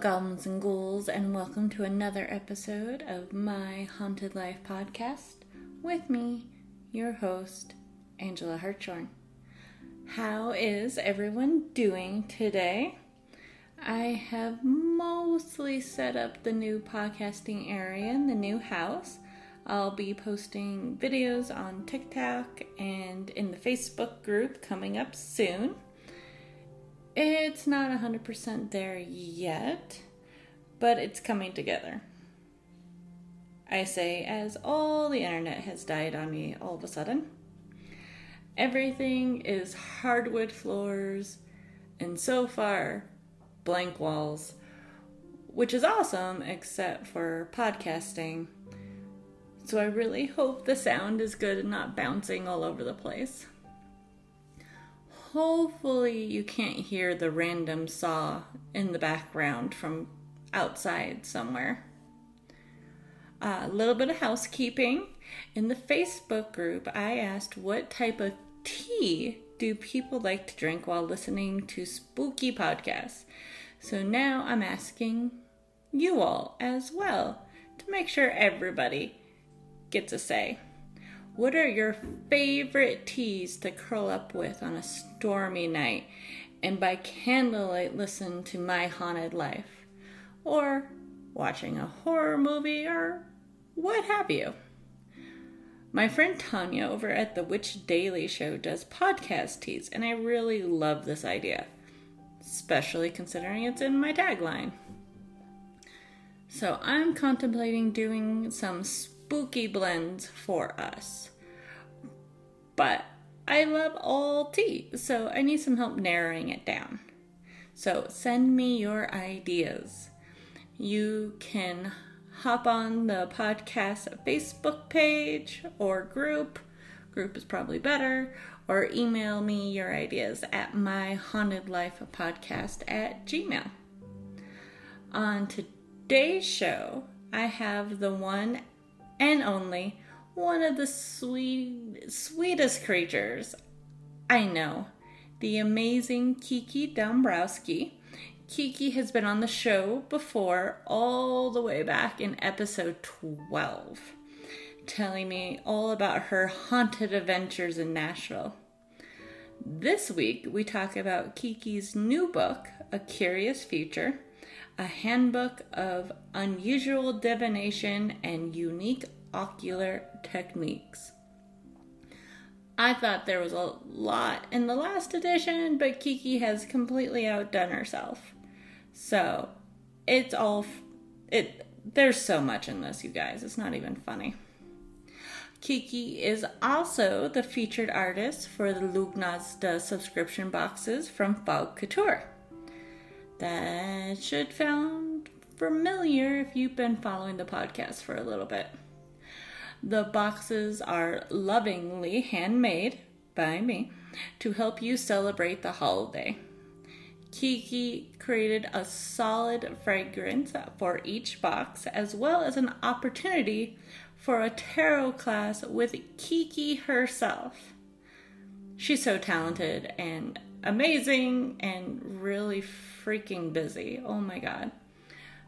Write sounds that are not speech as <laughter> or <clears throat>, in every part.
Goblins and ghouls, and welcome to another episode of my Haunted Life podcast with me, your host, Angela Hartshorn. How is everyone doing today? I have mostly set up the new podcasting area in the new house. I'll be posting videos on TikTok and in the Facebook group coming up soon. It's not 100% there yet, but it's coming together. I say, as all the internet has died on me all of a sudden. Everything is hardwood floors, and so far, blank walls, which is awesome except for podcasting. So I really hope the sound is good and not bouncing all over the place hopefully you can't hear the random saw in the background from outside somewhere. A uh, little bit of housekeeping. In the Facebook group, I asked what type of tea do people like to drink while listening to spooky podcasts. So now I'm asking you all as well to make sure everybody gets a say. What are your favorite teas to curl up with on a stormy night and by candlelight listen to My Haunted Life? Or watching a horror movie or what have you? My friend Tanya over at the Witch Daily Show does podcast teas, and I really love this idea, especially considering it's in my tagline. So I'm contemplating doing some spooky blends for us. But I love all tea, so I need some help narrowing it down. So send me your ideas. You can hop on the podcast Facebook page or group. Group is probably better. Or email me your ideas at my haunted life podcast at gmail. On today's show, I have the one and only one of the sweet, sweetest creatures I know, the amazing Kiki Dombrowski. Kiki has been on the show before, all the way back in episode 12, telling me all about her haunted adventures in Nashville. This week, we talk about Kiki's new book, A Curious Future, a handbook of unusual divination and unique oracular techniques. I thought there was a lot in the last edition, but Kiki has completely outdone herself. So, it's all it there's so much in this, you guys. It's not even funny. Kiki is also the featured artist for the Lughnasadh subscription boxes from Fog Couture. That should sound familiar if you've been following the podcast for a little bit. The boxes are lovingly handmade by me to help you celebrate the holiday. Kiki created a solid fragrance for each box, as well as an opportunity for a tarot class with Kiki herself. She's so talented and amazing and really freaking busy. Oh my god.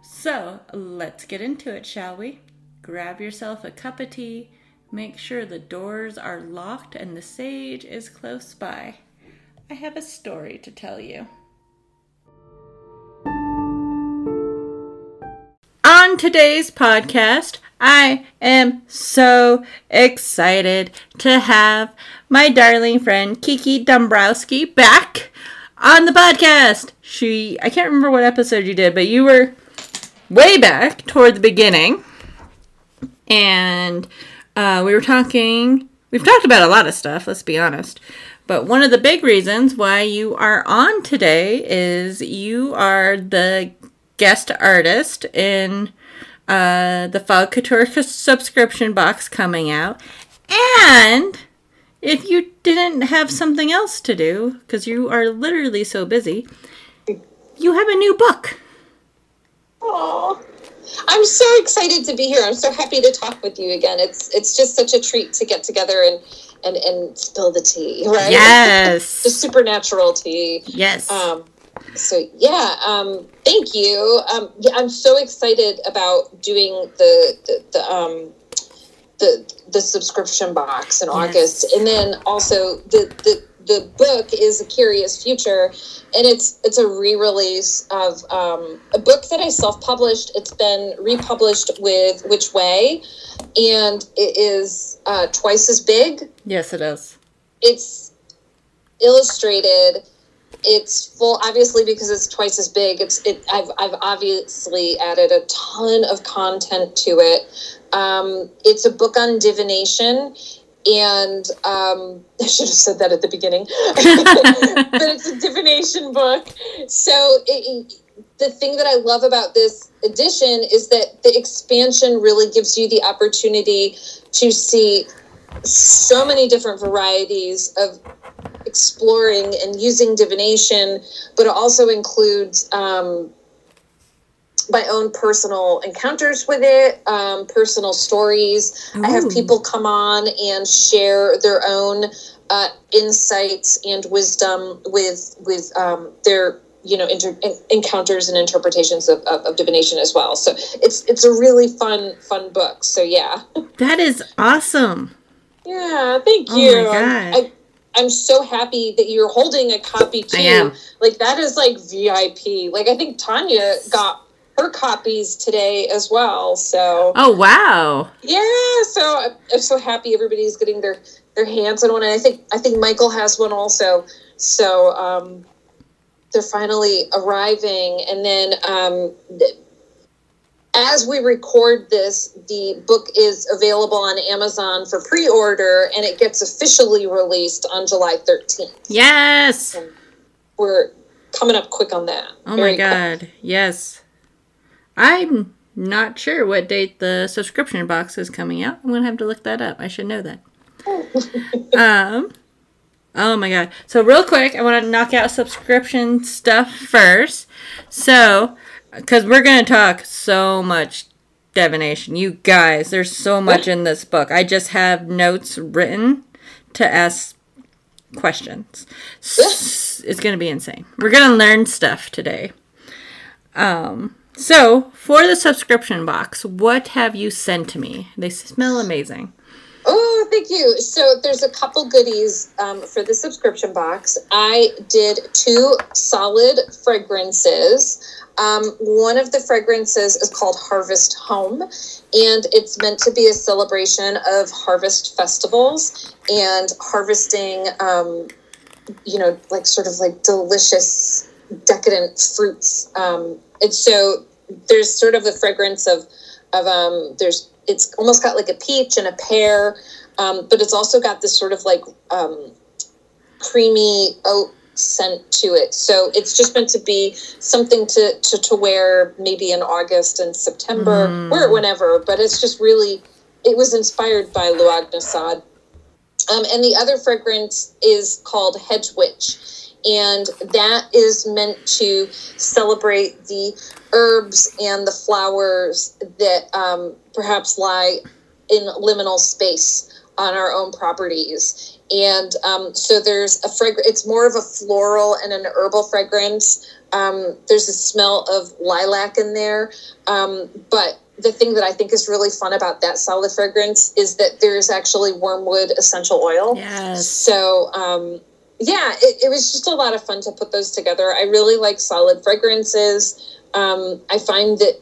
So let's get into it, shall we? Grab yourself a cup of tea. Make sure the doors are locked and the sage is close by. I have a story to tell you. On today's podcast, I am so excited to have my darling friend Kiki Dombrowski back on the podcast. She, I can't remember what episode you did, but you were way back toward the beginning and uh, we were talking. We've talked about a lot of stuff. Let's be honest. But one of the big reasons why you are on today is you are the guest artist in uh, the Fog Couture subscription box coming out. And if you didn't have something else to do, because you are literally so busy, you have a new book. Oh, I'm so excited to be here. I'm so happy to talk with you again. It's it's just such a treat to get together and and and spill the tea, right? Yes. <laughs> the supernatural tea. Yes. Um, so yeah, um, thank you. Um, yeah, I'm so excited about doing the the, the um the the subscription box in August, and then also the the the book is a curious future. And it's it's a re-release of um, a book that i self-published. It's been republished with which way? And it is uh, twice as big. Yes, it is. it's illustrated it's full obviously because it's twice as big it's it i've, I've obviously added a ton of content to it. Um, it's a book on divination and um, <laughs> i should have said that at the beginning. <laughs> But it's a divination book. So it, the thing that i love about this edition is that the expansion really gives you the opportunity to see so many different varieties of exploring and using divination, but it also includes um, my own personal encounters with it, um, personal stories. I have people come on and share their own uh, insights and wisdom with with um, their you know inter- encounters and interpretations of, of, of divination as well. So it's it's a really fun fun book. So yeah. <laughs> That is awesome. Yeah, thank Oh you. my I'm- God. I, I'm so happy that you're holding a copy too. I am. Like that is like VIP. Like I think Tanya got her copies today as well. So Oh wow. yeah, so I'm, I'm so happy everybody's getting their their hands on one. And I think I think Michael has one also. So um, they're finally arriving, and then um, as we record this, the book is available on Amazon for pre-order, and it gets officially released on July 13th. Yes. We're coming up quick on that. Oh Very my god. Yes. I'm not sure what date the subscription box is coming out. I'm gonna have to look that up. I should know that. <laughs> um. Oh my god. So real quick, I want to knock out subscription stuff first. So, because we're gonna talk so much divination, you guys. There's so much in this book. I just have notes written to ask questions. S- It's gonna be insane. We're gonna learn stuff today. Um. So for the subscription box, what have you sent to me? They smell amazing. Thank you. So there's a couple goodies um, for the subscription box. I did two solid fragrances. Um, one of the fragrances is called Harvest Home, and it's meant to be a celebration of harvest festivals and harvesting, um, you know, like sort of like delicious, decadent fruits. Um, and so there's sort of the fragrance of, of um, there's it's almost got like a peach and a pear, um, but it's also got this sort of like um, creamy oat scent to it. So it's just meant to be something to, to, to wear maybe in August and September or whenever. But it's just really, it was inspired by Lughnasadh. Um, and the other fragrance is called Hedge Witch. And that is meant to celebrate the herbs and the flowers that um, perhaps lie in liminal space on our own properties. And um, so there's a fragrance, it's more of a floral and an herbal fragrance. Um, there's a smell of lilac in there. Um, but the thing that I think is really fun about that solid fragrance is that there's actually wormwood essential oil. Yes. So, um, yeah, it, it was just a lot of fun to put those together. I really like solid fragrances. Um, I find that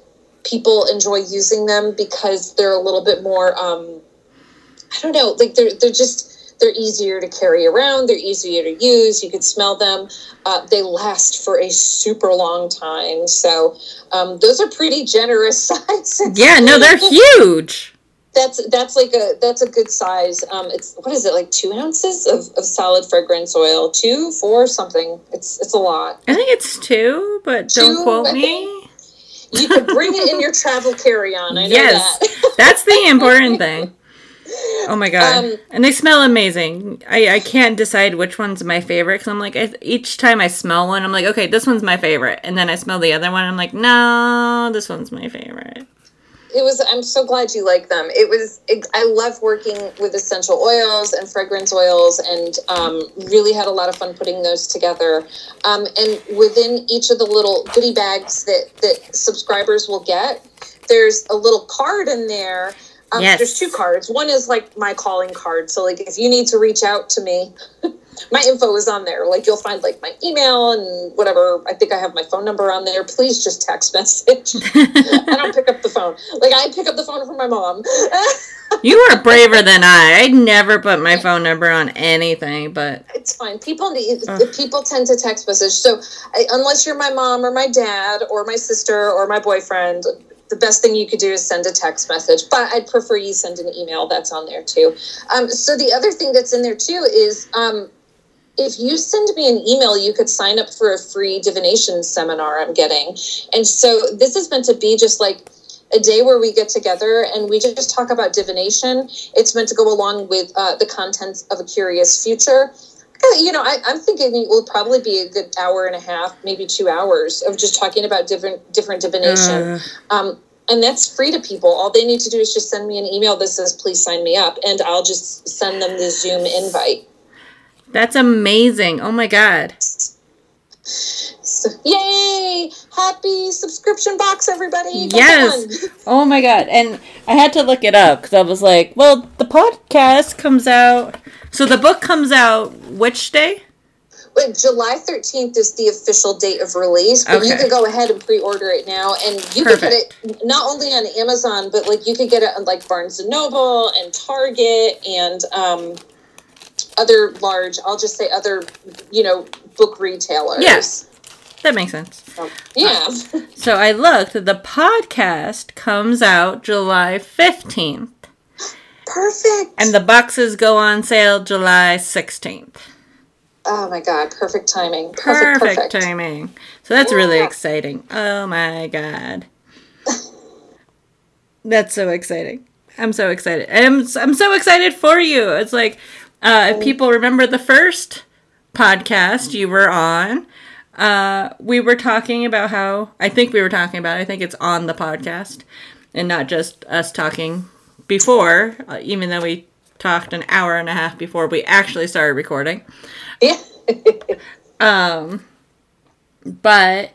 people enjoy using them because they're a little bit more, um, I don't know, like they're, they're just, they're easier to carry around. They're easier to use. You can smell them. Uh, they last for a super long time. So um, those are pretty generous <laughs> sizes. Yeah, no, they're huge. That's that's like a that's a good size. Um, it's what is it like two ounces of, of solid fragrance oil? Two, four, something. It's it's a lot. I think it's two, but don't quote I me. You could bring it in your travel carry on. I know Yes, that. <laughs> that's the important thing. Oh my god, Um, and they smell amazing. I, I can't decide which one's my favorite because I'm like I, each time I smell one, I'm like okay, this one's my favorite, and then I smell the other one, I'm like no, this one's my favorite. it was i'm so glad you like them it was it, i love working with essential oils and fragrance oils and um, really had a lot of fun putting those together um, and within each of the little goodie bags that that subscribers will get there's a little card in there um, Yes. there's two cards one is like my calling card so like if you need to reach out to me <laughs> my info is on there like you'll find like my email and whatever i think i have my phone number on there please just text <laughs> message I don't pick up the phone. Like I pick up the phone from my mom. <laughs> you are braver than I. I never put my phone number on anything, but it's fine. People need people tend to text message. So I, unless you're my mom or my dad or my sister or my boyfriend, the best thing you could do is send a text message. But I'd prefer you send an email. That's on there too. Um, so the other thing that's in there too is. Um, if you send me an email, you could sign up for a free divination seminar I'm getting. And so this is meant to be just like a day where we get together and we just talk about divination. It's meant to go along with uh, the contents of a curious future. You know, I, I'm thinking it will probably be a good hour and a half, maybe two hours of just talking about different different divination. uh, Um, and that's free to people. All they need to do is just send me an email that says, please sign me up, and I'll just send them the Zoom invite. that's amazing. Oh my god. Yay! Happy subscription box, everybody! Yes. one. <laughs> Oh my god. And I had to look it up because I was like, well, the podcast comes out. So the book comes out which day? Wait, July 13th is the official date of release, but you can go ahead and pre-order it now, and you can get it not only on Amazon, but like you could get it on like Barnes and Noble and Target and um, other large. I'll just say other, you know, book retailers. Yes. That makes sense. So, yeah. So I looked. The podcast comes out July 15th. Perfect. And the boxes go on sale July 16th. oh my god, perfect timing. Perfect. Perfect, Perfect. timing. So that's really exciting. Oh my god. <laughs> That's so exciting. I'm so excited. I'm I'm so excited for you. It's like uh, if people remember the first podcast you were on, uh, we were talking about how I think we were talking about. I think it's on the podcast and not just us talking before, uh, even though we talked an hour and a half before we actually started recording. Yeah. <laughs> Um, but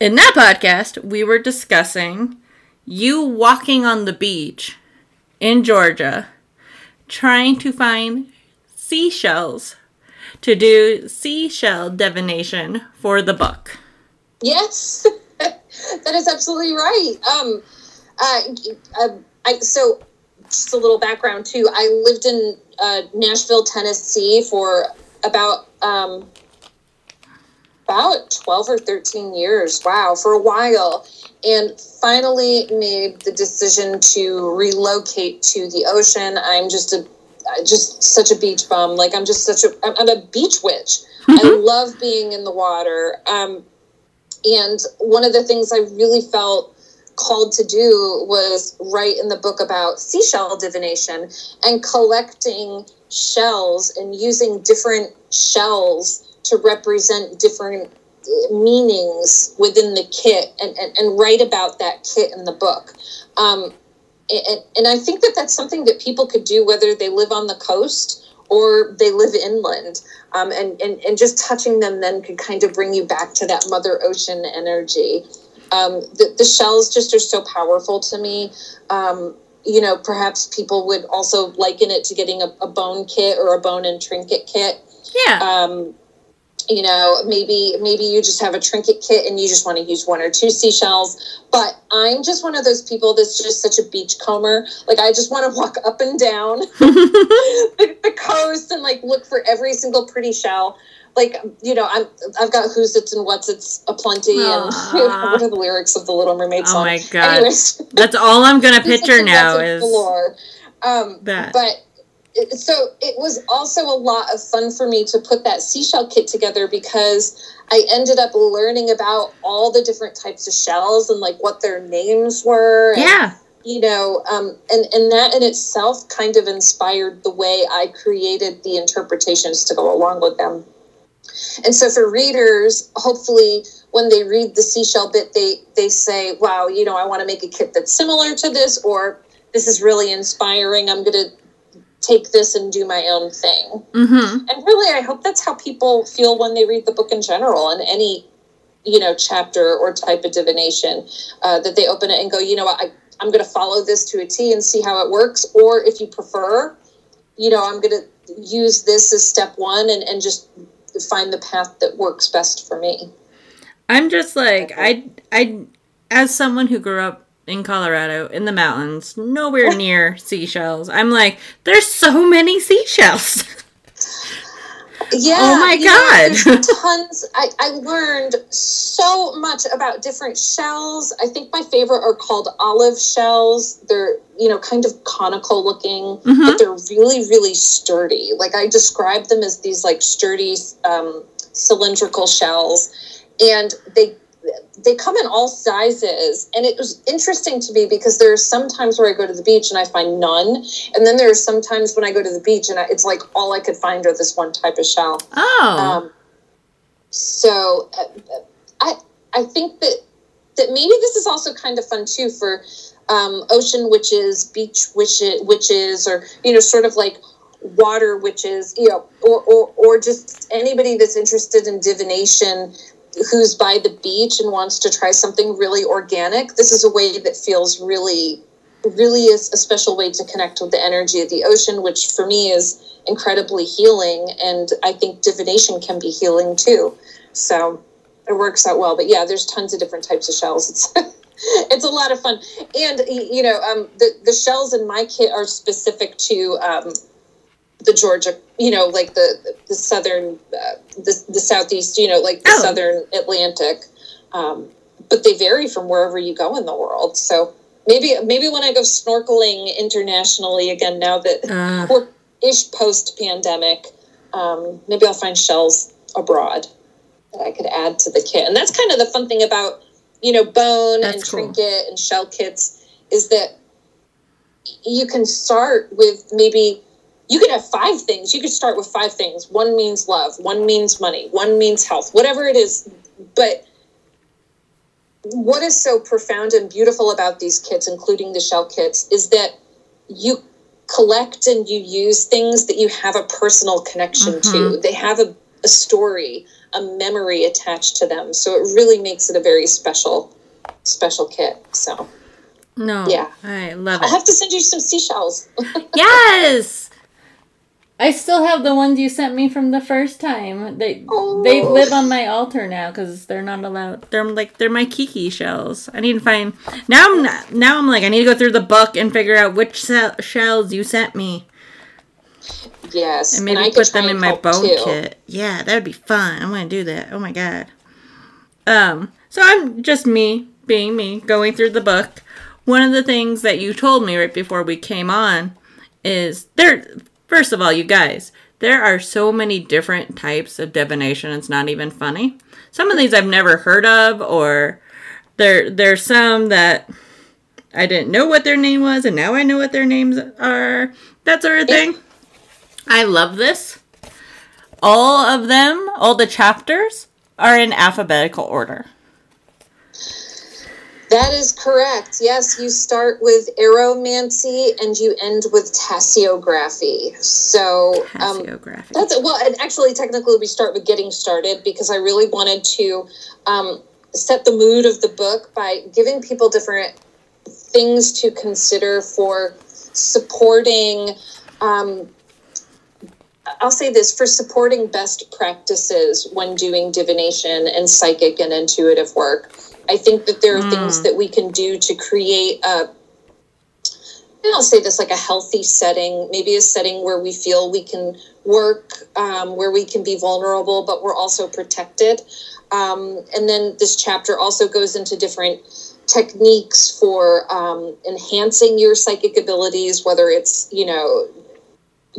in that podcast, we were discussing you walking on the beach in Georgia trying to find seashells to do seashell divination for the book. Yes, <laughs> that is absolutely right. Um, uh, uh, I, so just a little background too. I lived in uh, Nashville, Tennessee for about um, about twelve or thirteen years. Wow, for a while, and finally made the decision to relocate to the ocean. I'm just a just such a beach bum. Like I'm just such a I'm, a beach witch. I love being in the water. Um, and one of the things I really felt called to do was write in the book about seashell divination and collecting shells and using different shells to represent different uh, meanings within the kit and, and, and write about that kit in the book. Um, and, and I think that that's something that people could do whether they live on the coast or they live inland. Um, and, and, and just touching them then could kind of bring you back to that Mother Ocean energy. Um, the, the shells just are so powerful to me. Um, you know, perhaps people would also liken it to getting a, a bone kit or a bone and trinket kit. Yeah. Um, you know, maybe maybe you just have a trinket kit and you just want to use one or two seashells. But I'm just one of those people that's just such a beachcomber. Like I just want to walk up and down <laughs> the, the coast and like look for every single pretty shell. Like you know, I'm I've got who's it's and what's it's aplenty and Aw. <laughs> what are the lyrics of the Little Mermaid song Oh my God. Anyways, That's all I'm gonna <laughs> picture now is galore. Um, that. but it- so it was also a lot of fun for me to put that seashell kit together because I ended up learning about all the different types of shells and like what their names were. and, yeah. you know, um, and and that in itself kind of inspired the way I created the interpretations to go along with them. And so for readers, hopefully when they read the seashell bit, they they say, "Wow, you know, I want to make a kit that's similar to this," or "This is really inspiring. I'm going to take this and do my own thing." Mm-hmm. And really, I hope that's how people feel when they read the book in general, and any you know chapter or type of divination uh, that they open it and go, "You know what? I, I'm going to follow this to a T and see how it works." Or if you prefer, you know, I'm going to use this as step one and, and just find the path that works best for me. I'm just like I I as someone who grew up in Colorado in the mountains, nowhere near seashells. I'm like, there's so many seashells. <laughs> Yeah. Oh my you know, God. <laughs> tons. I, I learned so much about different shells. I think my favorite are called olive shells. They're, you know, kind of conical looking, Mhm. but they're really, really sturdy. Like I describe them as these like sturdy um, cylindrical shells. And they they come in all sizes and it was interesting to me because there are some times where i go to the beach and i find none and then there are some times when i go to the beach and I, it's like all i could find are this one type of shell Oh. um, so uh, I I think that that maybe this is also kind of fun too for um, ocean witches, beach witches, witches, or you know, sort of like water witches, you know, or or or just anybody that's interested in divination who's by the beach and wants to try something really organic. This is a way that feels really really is a special way to connect with the energy of the ocean, which for me is incredibly healing. And I think divination can be healing too. So it works out well. But yeah, there's tons of different types of shells. It's <laughs> it's a lot of fun. And you know, um, the the shells in my kit are specific to um, the Georgia, you know, like the the southern, uh, the the southeast, you know, like the Oh. southern Atlantic. Um, but they vary from wherever you go in the world. So maybe maybe when I go snorkeling internationally again, now that Uh, we're ish post pandemic, um, maybe I'll find shells abroad that I could add to the kit. And that's kind of the fun thing about you know bone That's and cool. trinket and shell kits is that you can start with maybe you could have five things. You could start with five things. One means love, one means money, one means health, whatever it is. But what is so profound and beautiful about these kits, including the shell kits, is that you collect and you use things that you have a personal connection to. Mhm. They have a, a story, a memory attached to them. So it really makes it a very special, special kit. So no. Yeah. I love it. I'll have to send you some seashells. <laughs> Yes. I still have the ones you sent me from the first time. They Oh. they live on my altar now because they're not allowed. They're like they're my kiki shells. I need to find now. I'm not, now I'm like I need to go through the book and figure out which shells you sent me yes, and maybe could put them in my bone too. kit. Yeah, that would be fun. I'm gonna do that. Oh my god. Um. So I'm just me being me going through the book. One of the things that you told me right before we came on is there. First of all, you guys, there are so many different types of divination. It's not even funny. Some of these I've never heard of, or there there's some that I didn't know what their name was, and now I know what their names are. That sort of thing. I love this. All of them, all the chapters, are in alphabetical order. That is correct. Yes, you start with aeromancy and you end with tasseography. So um, that's well, and actually, technically, we start with getting started because I really wanted to um, set the mood of the book by giving people different things to consider for supporting. Um, I'll say this for supporting best practices when doing divination and psychic and intuitive work. I think that there are things that we can do to create a and I'll say this like a healthy setting, maybe a setting where we feel we can work, um, where we can be vulnerable, but we're also protected. Um, and then this chapter also goes into different techniques for um, enhancing your psychic abilities, whether it's, you know,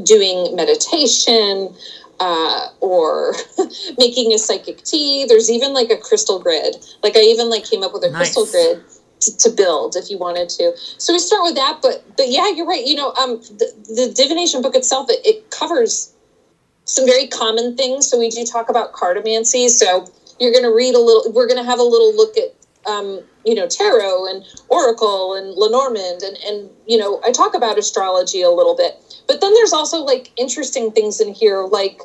doing meditation uh, or <laughs> making a psychic tea. There's even like a crystal grid. Like I even like came up with a crystal grid to, to build if you wanted to. So we start with that, but but yeah, you're right. You know, um, the, the divination book itself it, it covers some very common things. So we do talk about cartomancy. So you're going to read a little. We're going to have a little look at um, you know tarot and oracle and lenormand and and you know i talk about astrology a little bit but then there's also like interesting things in here like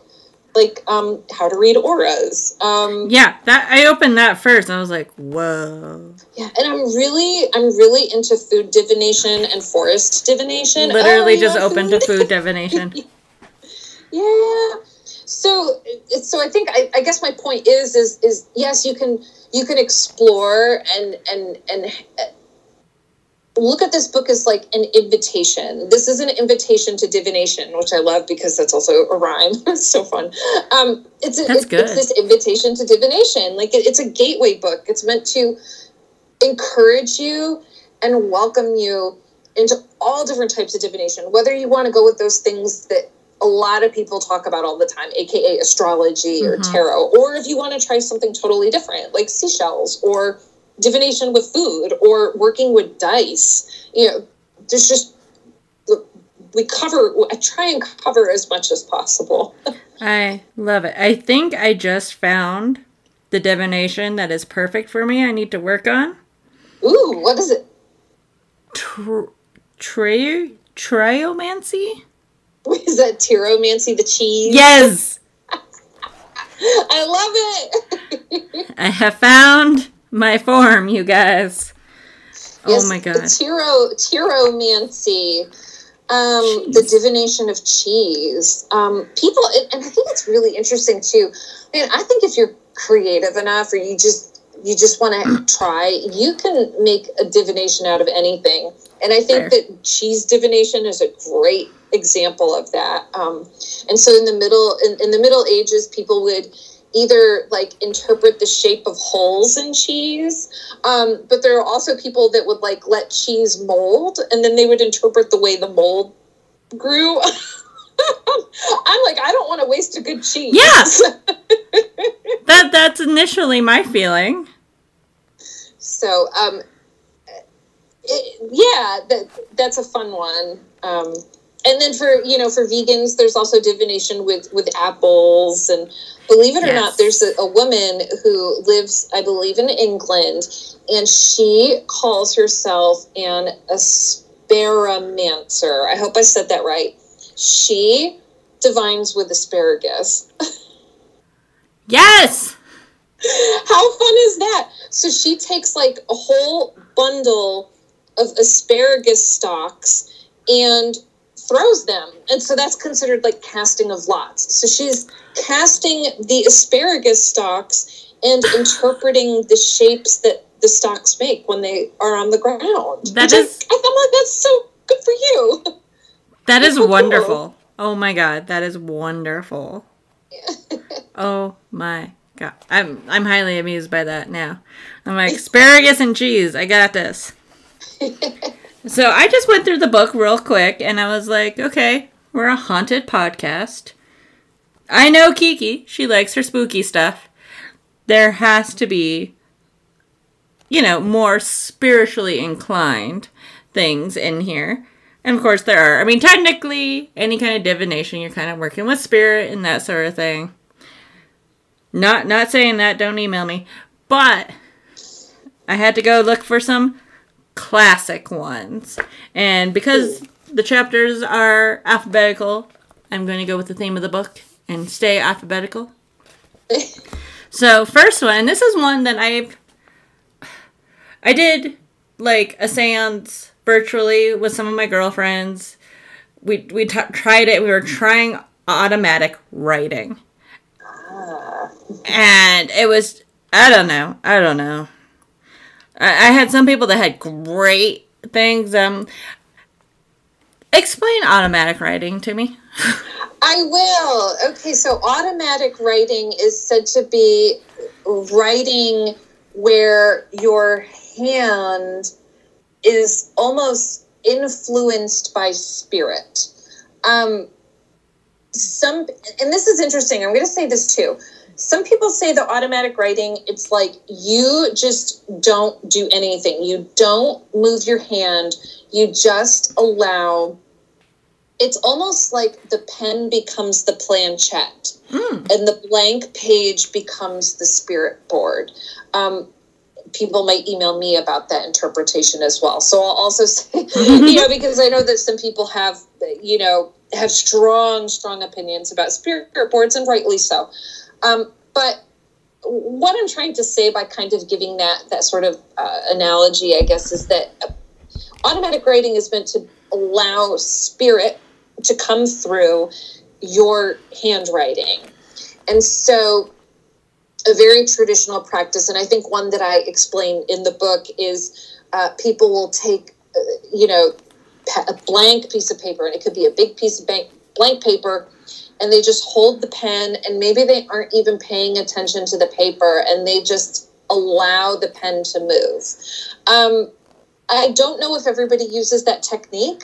like um how to read auras. Um yeah that i opened that first i was like whoa. Yeah and i'm really i'm really into food divination and forest divination. Literally oh, just yeah, opened food. to food divination. <laughs> Yeah. So so i think I, I guess my point is is is yes you can you can explore and and and look at this book as like an invitation. This is an invitation to divination, which I love because that's also a rhyme. <laughs> it's so fun. Um, it's that's good. it's this invitation to divination. Like it, it's a gateway book. It's meant to encourage you and welcome you into all different types of divination. Whether you want to go with those things that a lot of people talk about all the time, aka astrology or mm-hmm. tarot, or if you want to try something totally different, like seashells or divination with food or working with dice. You know, there's just we cover. I try and cover as much as possible. <laughs> I love it. I think I just found the divination that is perfect for me. I need to work on. Ooh, what is it? Tr- tri- triomancy. <laughs> Is that Tiromancy the cheese? Yes. <laughs> I love it. I have found my form, you guys. Oh yes, oh my god. Tiro Tiromancy. Um, the divination of cheese. Um, people, and I think it's really interesting too. I mean, I think if you're creative enough, or you just you just want <clears throat> to try, you can make a divination out of anything. And I think Fair. that cheese divination is a great example of that. Um, and so in the middle in, in the Middle Ages, people would either like interpret the shape of holes in cheese um, but there are also people that would like let cheese mold and then they would interpret the way the mold grew. <laughs> I'm like i don't want to waste a good cheese. Yeah. <laughs> That that's initially my feeling. So um it, yeah that that's a fun one. Um and then for you know for vegans there's also divination with with apples. And believe it or yes. not there's a, a, woman who lives i believe in england and she calls herself an asparamancer. I hope i said that right. She divines with asparagus. <laughs> Yes! How fun is that? So she takes like a whole bundle of asparagus stalks and throws them. And so that's considered like casting of lots. So she's casting the asparagus stalks and interpreting the shapes that the stalks make when they are on the ground. That is, I, I'm like, that's so good for you. That is <laughs> wonderful. Oh my god, that is wonderful. <laughs> oh my god. I'm I'm highly amused by that now. I'm like <laughs> asparagus and cheese. I got this. So I just went through the book real quick and I was like, okay, we're a haunted podcast. I know Kiki. She likes her spooky stuff. There has to be, you know, more spiritually inclined things in here. And of course, there are. I mean, technically, any kind of divination, you're kind of working with spirit and that sort of thing. Not not saying that. Don't email me. But I had to go look for some classic ones. And because the chapters are alphabetical, I'm going to go with the theme of the book and stay alphabetical. <laughs> so, first one, this is one that I I did like a séance virtually with some of my girlfriends. We we t- tried it. We were trying automatic writing. Ah. And it was I don't know. I don't know. I, I had some people that had great things. Um, explain automatic writing to me. I will. Okay, so automatic writing is said to be writing where your hand is almost influenced by spirit. Um, some, and this is interesting. I'm going to say this too some people say the automatic writing it's like you just don't do anything you don't move your hand you just allow it's almost like the pen becomes the planchette and the blank page becomes the spirit board. Um, people might email me about that interpretation as well. So I'll also <laughs> say, you know, because I know that some people have, you know, have strong, strong opinions about spirit boards, and rightly so. Um, but what I'm trying to say by kind of giving that that sort of uh, analogy, I guess, is that automatic writing is meant to allow spirit to come through your handwriting, and so a very traditional practice, and I think one that I explain in the book is uh, people will take, uh, you know, a blank piece of paper, and it could be a big piece of blank paper, and they just hold the pen, and maybe they aren't even paying attention to the paper, and they just allow the pen to move. Um, I don't know if everybody uses that technique.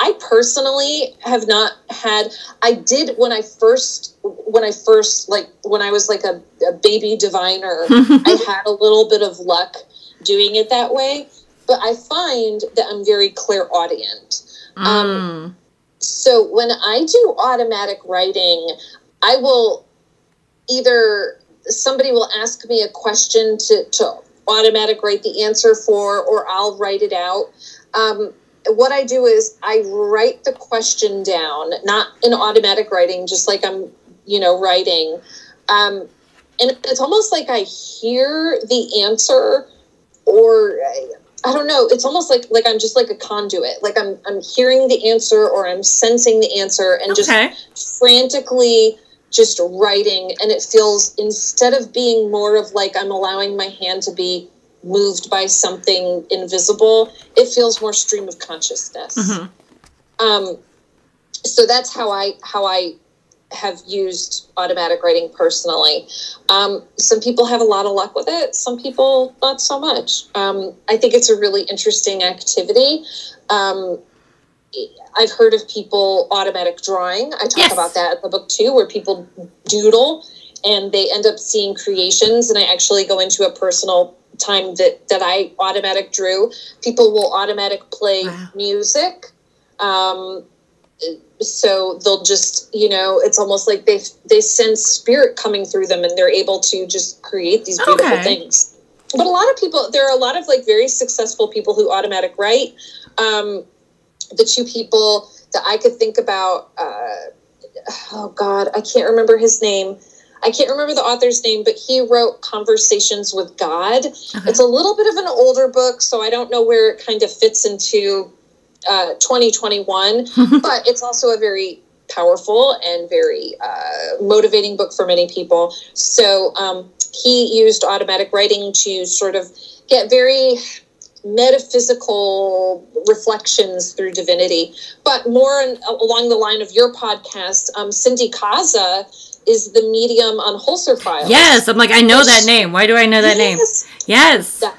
I personally have not had. I did when I first, when I first like when I was like a, a baby diviner. <laughs> I had a little bit of luck doing it that way, but I find that I'm very clairaudient. Um, so when I do automatic writing, I will either somebody will ask me a question to, to automatic write the answer for, or I'll write it out. Um, what I do is I write the question down, not in automatic writing, just like I'm, you know, writing. Um, and it's almost like I hear the answer, or I don't know. It's almost like like I'm just like a conduit. Like I'm I'm hearing the answer, or I'm sensing the answer, and Okay. just frantically just writing. And it feels instead of being more of like I'm allowing my hand to be moved by something invisible, it feels more stream of consciousness. Mhm. Um, so that's how I how I have used automatic writing personally. Um, some people have a lot of luck with it. Some people not so much. Um, I think it's a really interesting activity. Um, I've heard of people automatic drawing. I talk Yes. about that in the book too, where people doodle and they end up seeing creations. And I actually go into a personal time that that I automatic drew. People will automatic play Wow. music. Um, so they'll just you know it's almost like they they sense spirit coming through them and they're able to just create these beautiful Okay. things. But a lot of people there are a lot of like very successful people who automatic write. Um, the two people that i could think about uh, oh god i can't remember his name. I can't remember the author's name but he wrote conversations with god. It's a little bit of an older book so i don't know where it kind of fits into uh, 2021 <laughs> but it's also a very powerful and very uh, motivating book for many people. So um, he used automatic writing to sort of get very metaphysical reflections through divinity. But more in, along the line of your podcast, um, Cindy Kaza is the medium on Holzer Files. Yes, I'm like, I know that name. Why do I know that name? Yes. Yes. That-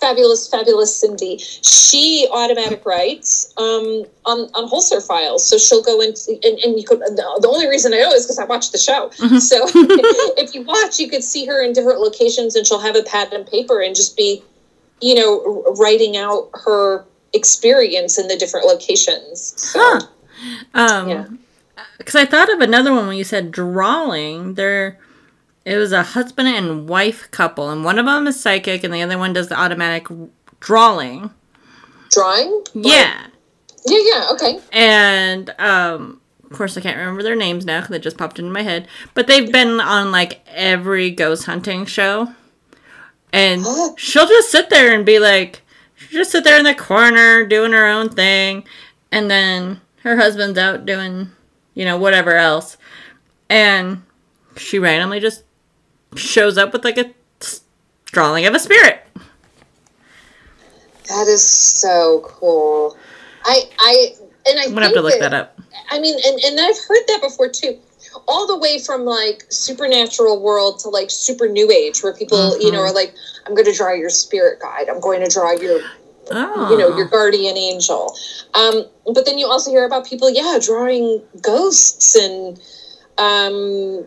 fabulous, fabulous Cindy. She automatic writes um, on on Holzer files, so she'll go into and, and you could. The only reason I know is because I watched the show. So <laughs> if you watch, you could see her in different locations, and she'll have a pad and paper and just be, you know, writing out her experience in the different locations. So, Huh. Um, Yeah. Because I thought of another one when you said drawing. There, it was a husband and wife couple, and one of them is psychic, and the other one does the automatic drawing. drawing. Yeah. Yeah. Yeah. Okay. And um, of course, I can't remember their names now because it just popped into my head. But they've been on like every ghost hunting show, and she'll just sit there and be like, she'll just sit there in the corner doing her own thing, and then her husband's out doing, you know, whatever else, and she randomly just shows up with like a drawing of a spirit. That is so cool. I I and I I'm gonna have to look that up. I mean, and, and I've heard that before too. All the way from like supernatural world to like super new age, where people, you know, are like, I'm going to draw your spirit guide. I'm going to draw your, Oh, you know, your guardian angel. Um, but then you also hear about people, yeah, drawing ghosts and, um,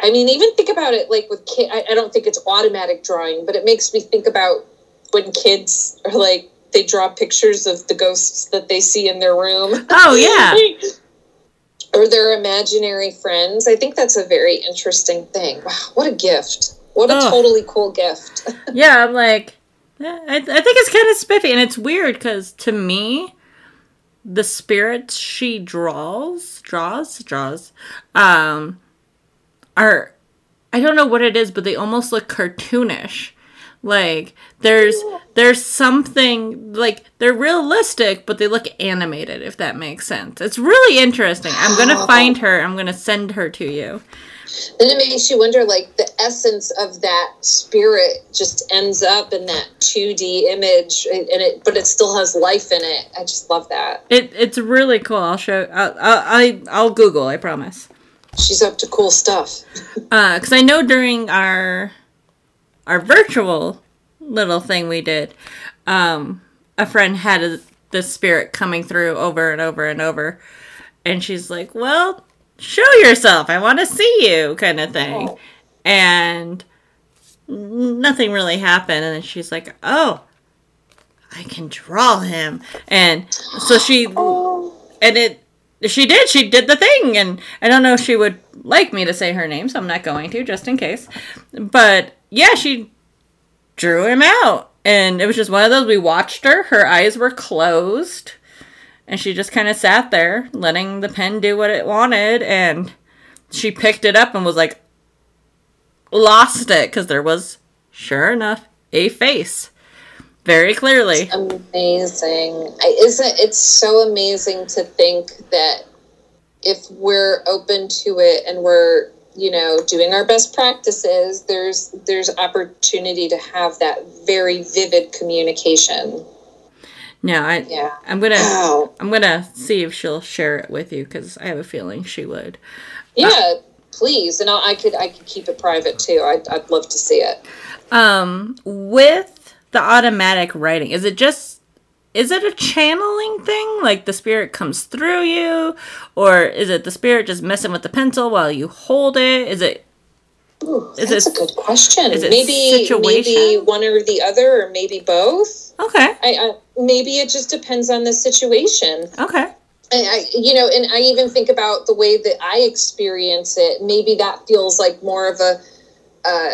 I mean, even think about it like with kid. I, I don't think it's automatic drawing, but it makes me think about when kids are like they draw pictures of the ghosts that they see in their room. Oh yeah. <laughs> or their imaginary friends. I think that's a very interesting thing. Wow, what a gift. What a Ugh. totally cool gift. <laughs> yeah, I'm like, yeah, I, I think it's kind of spiffy, and it's weird because to me, the spirits she draws, draws, draws, um, are, I don't know what it is, but they almost look cartoonish. Like there's there's something like they're realistic, but they look animated. If that makes sense, it's really interesting. I'm gonna find her. I'm gonna send her to you. then it makes you wonder like the essence of that spirit just ends up in that 2D image and it but it still has life in it. I just love that. It it's really cool. I'll show. I'll, I'll, I I'll Google. I promise. She's up to cool stuff. <laughs> because I know during our our virtual little thing we did, um, a friend had a, the spirit coming through over and over and over, and she's like, "Well, show yourself. I want to see you," kind of thing, Oh. and nothing really happened. And then she's like, "Oh." I can draw him, and so she <gasps> Oh. and it she did she did the thing and i don't know if she would like me to say her name so i'm not going to just in case. But yeah she drew him out and it was just one of those we watched her her eyes were closed and she just kind of sat there letting the pen do what it wanted and she picked it up and was like lost it because there was sure enough a face very clearly amazing. I, isn't it's so amazing to think that if we're open to it and we're you know doing our best practices, there's there's opportunity to have that very vivid communication. no i Yeah. i'm gonna Wow. I'm gonna see if she'll share it with you because I have a feeling she would. Yeah. Please, and I'll, I could I could keep it private too. I'd, I'd love to see it. Um, with the automatic writing, is it just is it a channeling thing? Like the spirit comes through you, or is it the spirit just messing with the pencil while you hold it? Is it Ooh, Is that's it- a good question. is it maybe situation? maybe one or the other, or maybe both. okay? I, I maybe it just depends on the situation. Okay. I, I, you know, and I even think about the way that I experience it. Maybe that feels like more of a uh,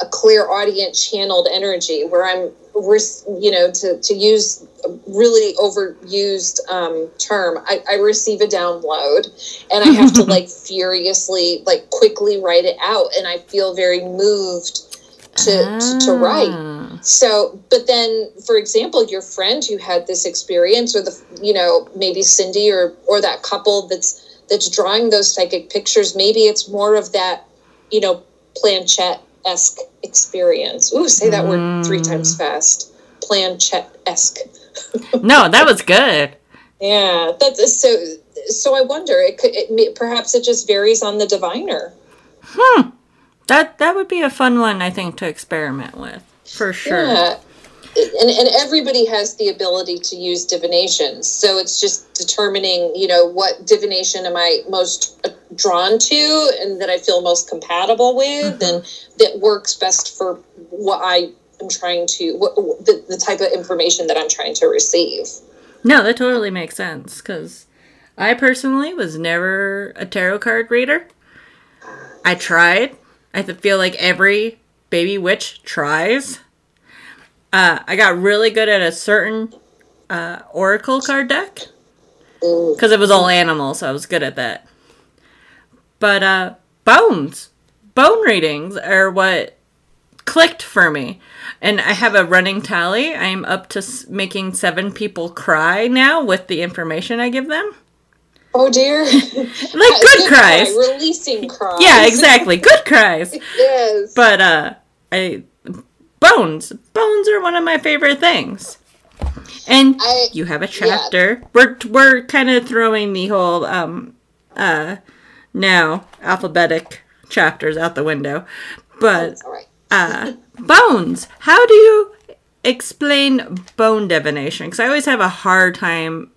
a clairaudience channeled energy, where I'm, we're, you know, to to use a really overused um, term. I, I receive a download, and I have to <laughs> like furiously, like quickly write it out, and I feel very moved to to, to write. Ah. So, but then, for example, your friend who had this experience, or the you know maybe Cindy or or that couple that's that's drawing those psychic pictures, maybe it's more of that you know planchette esque experience. Ooh, say that word three times fast. Plan Planchette esque. <laughs> No, that was good. Yeah, that's so. So I wonder. It could. It, perhaps it just varies on the diviner. Hmm. That that would be a fun one, I think, to experiment with for sure. Yeah. And, and everybody has the ability to use divination. So it's just determining, you know, what divination am I most drawn to and that I feel most compatible with and that works best for what I am trying to, what, the, the type of information that I'm trying to receive. No, that totally makes sense because I personally was never a tarot card reader. I tried. I feel like every baby witch tries. Uh, I got really good at a certain uh, oracle card deck because it was all animals, so I was good at that. But uh, bones, bone readings are what clicked for me. And I have a running tally. I'm up to s- making seven people cry now with the information I give them. Oh dear. <laughs> Like <laughs> good cry, cries. releasing cries. Yeah, exactly. <laughs> Good cries. yes. But uh I bones. Bones are one of my favorite things. And I- you have a chapter. We're we're kind of throwing the whole um uh now alphabetic chapters out the window. But uh <laughs> bones. How do you explain bone divination? Cuz I always have a hard time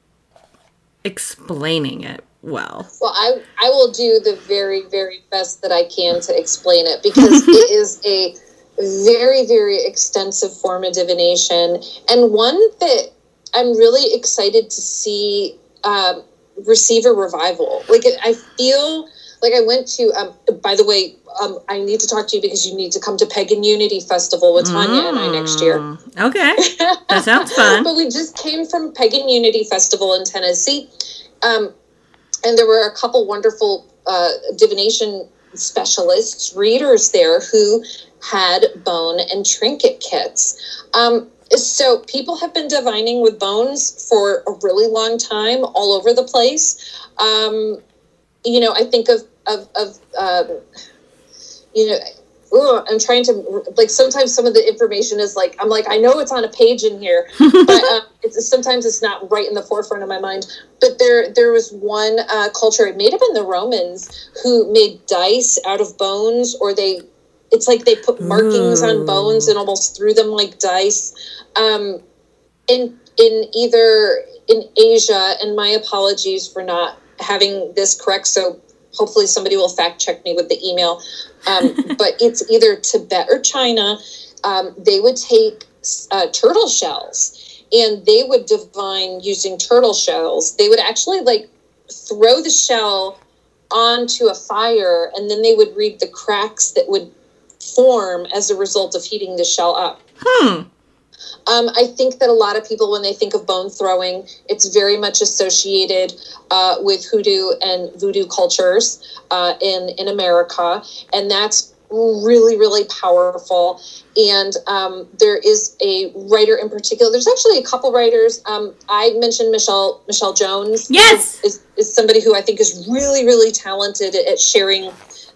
explaining it well. Well, I I will do the very very best that I can to explain it because <laughs> it is a very, very extensive form of divination, and one that I'm really excited to see um, receive a revival. Like, I feel like I went to, um, by the way, um, I need to talk to you because you need to come to Pagan Unity Festival with Tanya mm. and I next year. Mm, okay. <laughs> That sounds fun. but we just came from Pagan Unity Festival in Tennessee. Um, and there were a couple wonderful uh, divination specialists, readers there who had bone and trinket kits. Um, so people have been divining with bones for a really long time all over the place. Um, you know, I think of of, of um, you know ugh, I'm trying to like sometimes some of the information is like I'm like I know it's on a page in here, <laughs> but um, it's, sometimes it's not right in the forefront of my mind. But there there was one uh, culture, it may have been the Romans, who made dice out of bones, or they it's like they put markings Ooh. on bones and almost threw them like dice. Um, in in either in Asia, and my apologies for not having this correct. So hopefully somebody will fact check me with the email. Um, <laughs> but it's either Tibet or China. Um, they would take uh, turtle shells and they would divine using turtle shells. They would actually like throw the shell onto a fire and then they would read the cracks that would form as a result of heating the shell up. Hmm. Um, I think that a lot of people, when they think of bone throwing, it's very much associated uh, with hoodoo and voodoo cultures uh, in in America, and that's really really powerful. And um, there is a writer in particular. There's actually a couple writers. Um, I mentioned Michelle Michelle Jones. Yes, is, is, is somebody who I think is really really talented at sharing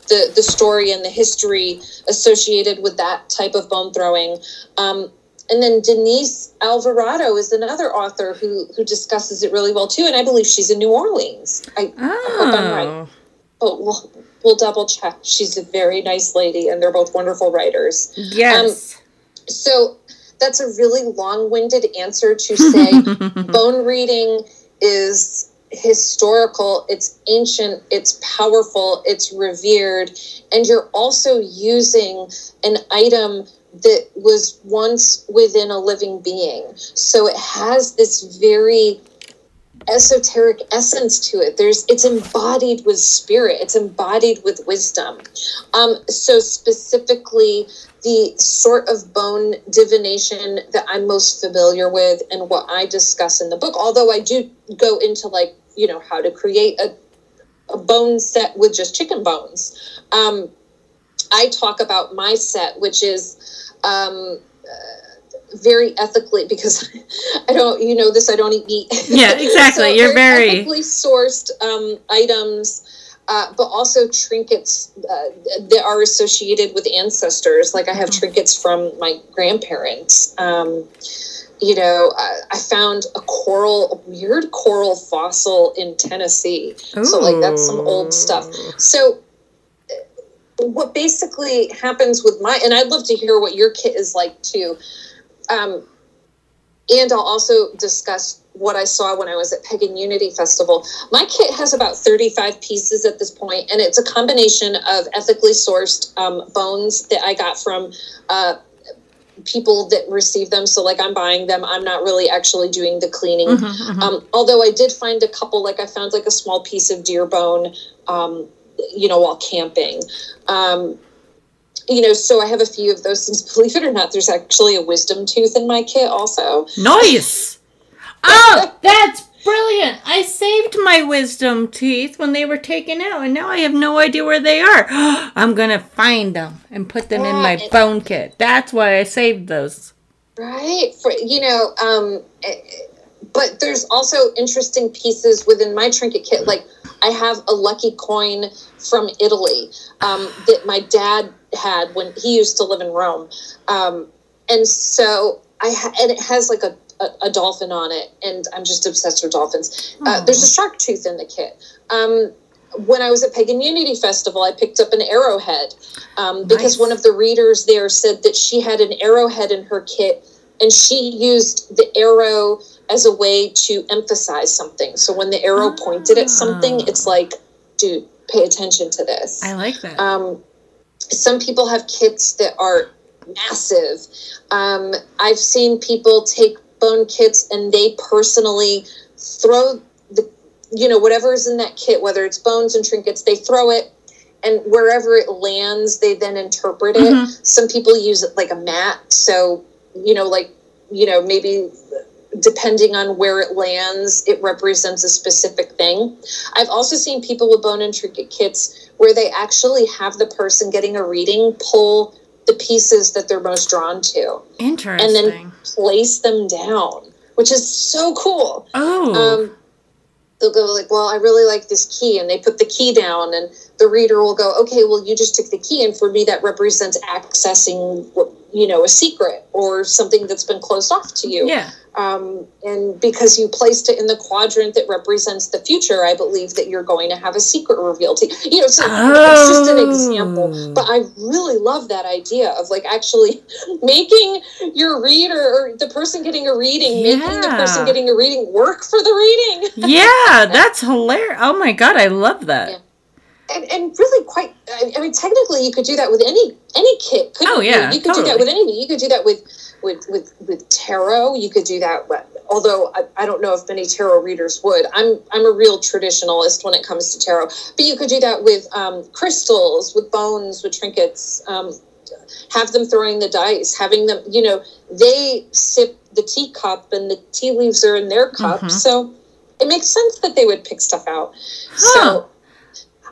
the, the story and the history associated with that type of bone throwing. Um, and then Denise Alvarado is another author who who discusses it really well too, and I believe she's in New Orleans. I, oh. I hope I'm right, but we'll we'll double check. She's a very nice lady, and they're both wonderful writers. Yes. Um, so that's a really long-winded answer to say <laughs> bone reading is historical, it's ancient, it's powerful, it's revered, and you're also using an item that was once within a living being. So it has this very esoteric essence to it. There's it's embodied with spirit. It's embodied with wisdom. Um, so specifically, the sort of bone divination that I'm most familiar with and what I discuss in the book. Although I do go into like you know how to create a a bone set with just chicken bones. Um, I talk about my set, which is um, uh, very ethically because <laughs> I don't, you know, this I don't eat meat. Yeah, <laughs> exactly. so You're very, very ethically sourced um, items. Uh, but also trinkets uh, that are associated with ancestors. Like I have mm-hmm. trinkets from my grandparents. Um, you know, I, I, found a coral, a weird coral fossil in Tennessee. Ooh. So, like, that's some old stuff. So, what basically happens with my and I'd love to hear what your kit is like too. Um, and I'll also discuss what I saw when I was at Pagan Unity Festival. My kit has about 35 pieces at this point, and it's a combination of ethically sourced um, bones that I got from uh, people that receive them. So, like, I'm buying them. I'm not really actually doing the cleaning. Mm-hmm, mm-hmm. Um, although I did find a couple, like, I found like a small piece of deer bone um, you know, while camping. Um, you know, so I have a few of those things. <laughs> Believe it or not, there's actually a wisdom tooth in my kit also. Nice. <laughs> oh, that's brilliant. I saved my wisdom teeth when they were taken out, and now I have no idea where they are. <gasps> I'm going to find them and put them yeah, in my bone kit. That's why I saved those. Right. For, you know, um, eh, but there's also interesting pieces within my trinket kit. Like I have a lucky coin from Italy um, that my dad had when he used to live in Rome, um, and so I ha- and it has like a, a, a dolphin on it, and I'm just obsessed with dolphins. Uh, there's a shark tooth in the kit. Um, when I was at Pagan Unity Festival, I picked up an arrowhead um, because nice. one of the readers there said that she had an arrowhead in her kit, and she used the arrow as a way to emphasize something. So when the arrow pointed at something, it's ah. like, dude, pay attention to this. I like that. Um, some people have kits that are massive. Um, I've seen people take bone kits and they personally throw the, you know, whatever is in that kit, whether it's bones and trinkets, they throw it and wherever it lands, they then interpret it. Mhm. Some people use it like a mat. So, you know, like, you know, maybe depending on where it lands, it represents a specific thing. I've also seen people with bone intricate kits where they actually have the person getting a reading pull the pieces that they're most drawn to Interesting. and then place them down, which is so cool. oh. Um, they'll go like, "Well, I really like this key," and they put the key down, and the reader will go, "Okay, well, you just took the key, and for me, that represents accessing, you know, a secret or something that's been closed off to you." yeah. Um, and because you placed it in the quadrant that represents the future, I believe that you're going to have a secret revealed to you. You know, so it's just an example. Oh. But I really love that idea of like actually <laughs> making your reader or the person getting a reading, making the person getting a reading work for the reading. <laughs> yeah, that's hilarious. Oh my god, I love that. Yeah. And, and really quite I, I mean technically you could do that with any any kit couldn't Oh, yeah, you? you could do that with anything you could do that with with with with tarot you could do that with, although I, I don't know if many tarot readers would i'm i'm a real traditionalist when it comes to tarot but you could do that with um, crystals with bones with trinkets um, have them throwing the dice having them you know they sip the teacup and the tea leaves are in their cup Mhm. so it makes sense that they would pick stuff out Huh. so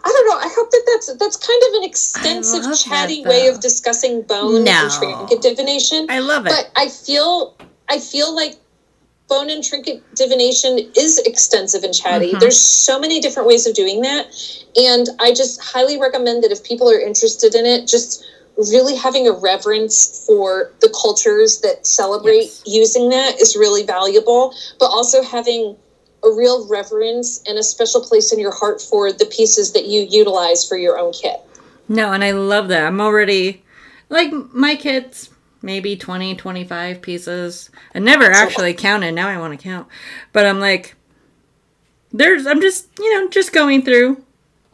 I don't know. I hope that that's that's kind of an extensive, love that, chatty way of discussing bone No. and trinket divination. I love it. But I feel I feel like bone and trinket divination is extensive and chatty. Mhm. There's so many different ways of doing that, and I just highly recommend that if people are interested in it, just really having a reverence for the cultures that celebrate Yes. using that is really valuable, but also having a real reverence and a special place in your heart for the pieces that you utilize for your own kit. No, and I love that. I'm already like my kit's maybe 20, 25 pieces. I never actually counted. Now I want to count. But I'm like there's I'm just, you know, just going through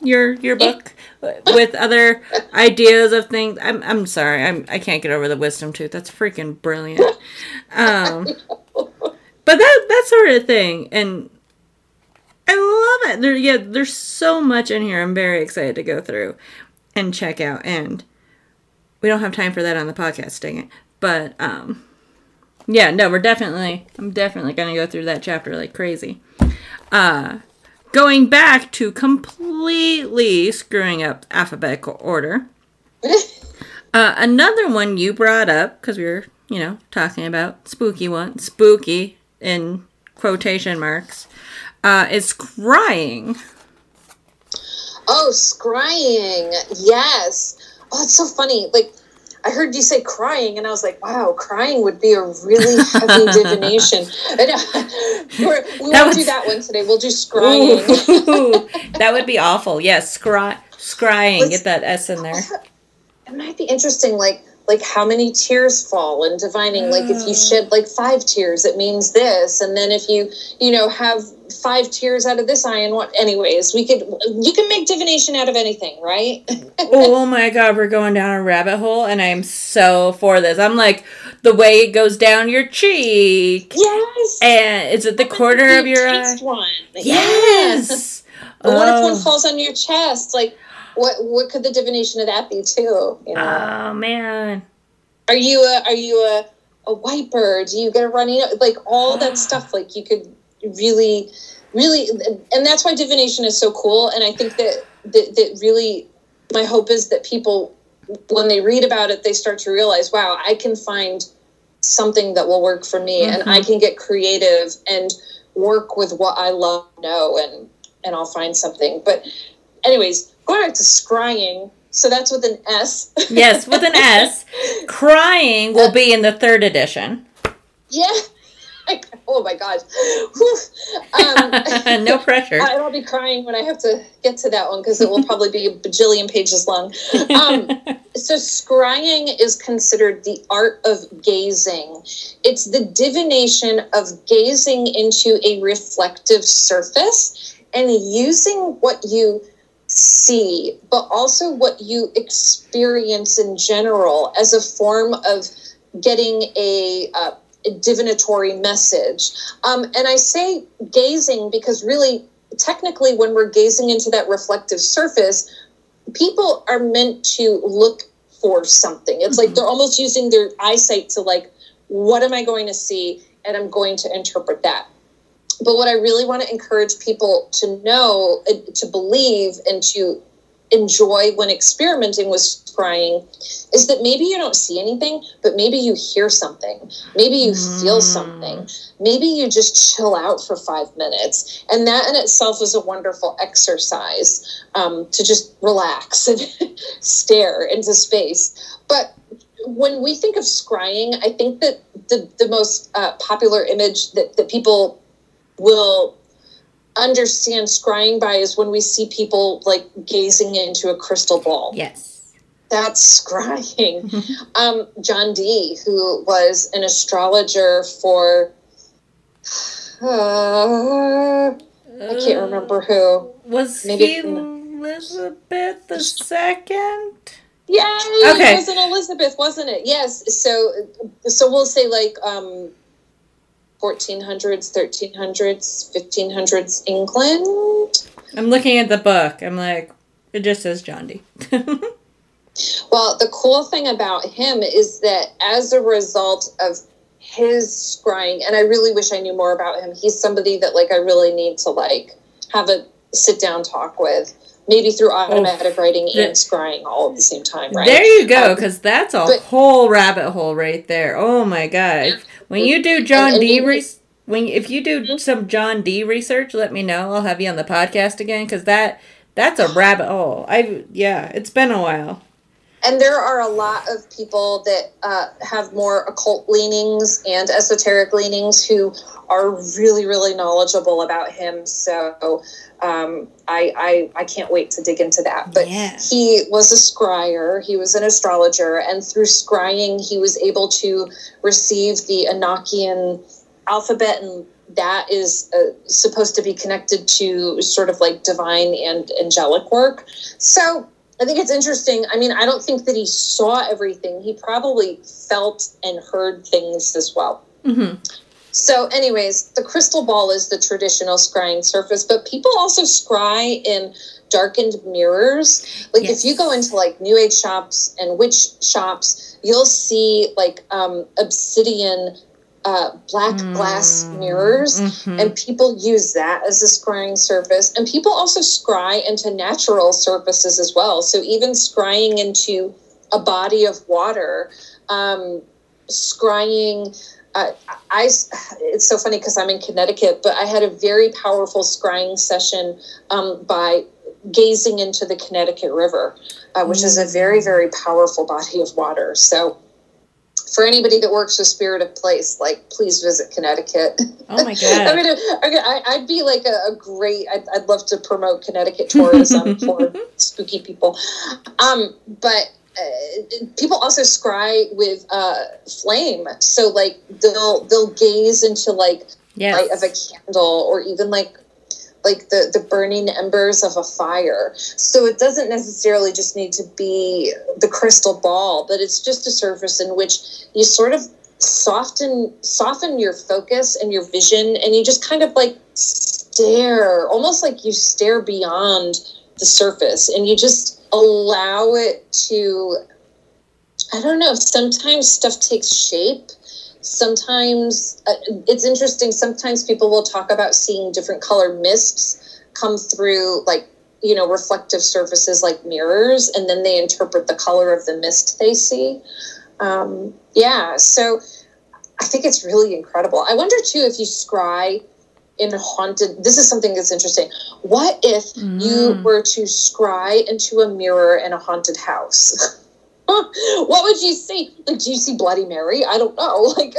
your your book with other <laughs> ideas of things. I'm I'm sorry. I'm I can't get over the wisdom tooth. That's freaking brilliant. <laughs> Um but that that sort of thing and I love it. There, yeah, there's so much in here. I'm very excited to go through and check out. And we don't have time for that on the podcast, dang it. But um, yeah, no, we're definitely. I'm definitely gonna go through that chapter like crazy. Uh, going back to completely screwing up alphabetical order. <laughs> Uh, another one you brought up because we were, you know, talking about spooky one, spooky in quotation marks, uh, is crying. Oh, scrying. Yes. Oh, it's so funny. Like, I heard you say crying, and I was like, wow, crying would be a really heavy <laughs> divination. And, <laughs> we're, we won't do that one today. We'll do scrying. <laughs> That would be awful. Yes, scry, scrying. Get that S in there. it might be interesting, like, like how many tears fall in divining like if you Oh. shed like five tears it means this and then if you you know have five tears out of this eye and what anyways we could you can make divination out of anything right <laughs> oh, oh my god, we're going down a rabbit hole, and I'm so for this. I'm like the way it goes down your cheek, yes and is it the corner of your eye? one Yes. <laughs> But what if one Oh. falls on your chest? Like, what what could the divination of that be too? You know, Oh man. are you a are you a a wiper? Do you get a runny? Like all that <gasps> stuff. Like you could really, really, and that's why divination is so cool. And I think that that, that really, my hope is that people, when they read about it, they start to realize, wow, I can find something that will work for me, and I mm-hmm. can get creative and work with what I love, know, and and I'll find something. But, anyways, going back to scrying. So that's with an S. Yes, with an S. <laughs> Crying will be in the third edition. Yeah. Oh my gosh. Um, <laughs> no pressure. I- I'll be crying when I have to get to that one because it will probably be a bajillion pages long. Um, <laughs> so, scrying is considered the art of gazing. It's the divination of gazing into a reflective surface and using what you see, but also what you experience in general as a form of getting a, uh, a divinatory message. Um, and I say gazing because really, technically, when we're gazing into that reflective surface, people are meant to look for something. It's mm-hmm. like they're almost using their eyesight to, like, what am I going to see? And I'm going to interpret that. But what I really want to encourage people to know, to believe, and to enjoy when experimenting with scrying is that maybe you don't see anything, but maybe you hear something. Maybe you mm. feel something. Maybe you just chill out for five minutes. And that in itself is a wonderful exercise um, to just relax <laughs> and stare into space. But when we think of scrying, I think that the, the most uh, popular image that, that people will understand scrying by is when we see people like gazing into a crystal ball. Yes. That's scrying. <laughs> um, John Dee, who was an astrologer for, uh, <sighs> I can't remember who. Was Maybe he Elizabeth the second? Yay! Okay. It was an Elizabeth, wasn't it? Yes. So, so we'll say like um, 1400s, 1300s, 1500s England. I'm looking at the book. I'm like, it just says John Dee. <laughs> well, the cool thing about him is that as a result of his scrying, and I really wish I knew more about him. He's somebody that like I really need to like have a sit down talk with maybe through automatic oh, writing and scrying all at the same time, right? There you go, because um, that's a but, whole rabbit hole right there. Oh my god! When you do John and, and D. Re- when if you do mm-hmm. some John Dee research, let me know. I'll have you on the podcast again because that that's a rabbit hole. I yeah, it's been a while. And there are a lot of people that uh, have more occult leanings and esoteric leanings who are really, really knowledgeable about him. So um, I, I, I can't wait to dig into that. But yeah. he was a scryer, he was an astrologer, and through scrying, he was able to receive the Enochian alphabet, and that is uh, supposed to be connected to sort of like divine and angelic work. So I think it's interesting. I mean, I don't think that he saw everything, he probably felt and heard things as well. Mm-hmm. So, anyways, the crystal ball is the traditional scrying surface, but people also scry in darkened mirrors. Like yes. if you go into like new age shops and witch shops, you'll see like um, obsidian uh, black mm. glass mirrors, mm-hmm. and people use that as a scrying surface. And people also scry into natural surfaces as well. So even scrying into a body of water, um, scrying uh, I, it's so funny because I'm in Connecticut, but I had a very powerful scrying session um, by gazing into the Connecticut River, uh, which mm. is a very, mm. very powerful body of water. So, for anybody that works with Spirit of Place, like please visit Connecticut. Oh my <laughs> god! I mean, I, I'd be like a, a great. I'd, I'd, love to promote Connecticut tourism <laughs> for spooky people. Um, but uh, people also scry with uh, flame. So like they'll they'll gaze into like yes. light of a candle or even like like the the burning embers of a fire. So it doesn't necessarily just need to be the crystal ball, but it's just a surface in which you sort of soften soften your focus and your vision and you just kind of like stare almost like you stare beyond the surface and you just allow it to i don't know sometimes stuff takes shape sometimes uh, it's interesting sometimes people will talk about seeing different color mists come through like you know reflective surfaces like mirrors and then they interpret the color of the mist they see. Um, yeah so i think it's really incredible. I wonder too if you scry in haunted this is something that's interesting. What if mm. you were to scry into a mirror in a haunted house <laughs> <laughs> what would you see like do you see bloody mary? I don't know. <laughs> Like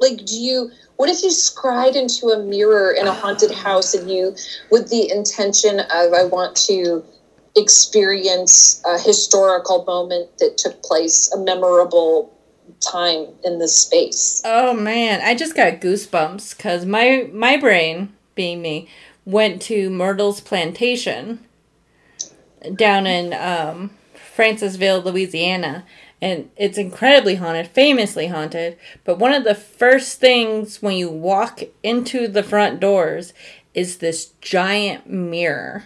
like do you what if you scried into a mirror in a haunted <sighs> house and you with the intention of i want to experience a historical moment that took place a memorable time in this space. Oh man, I just got goosebumps because my my brain, being me, went to Myrtle's plantation, down in um, Francisville, Louisiana, and it's incredibly haunted, famously haunted. But one of the first things when you walk into the front doors is this giant mirror.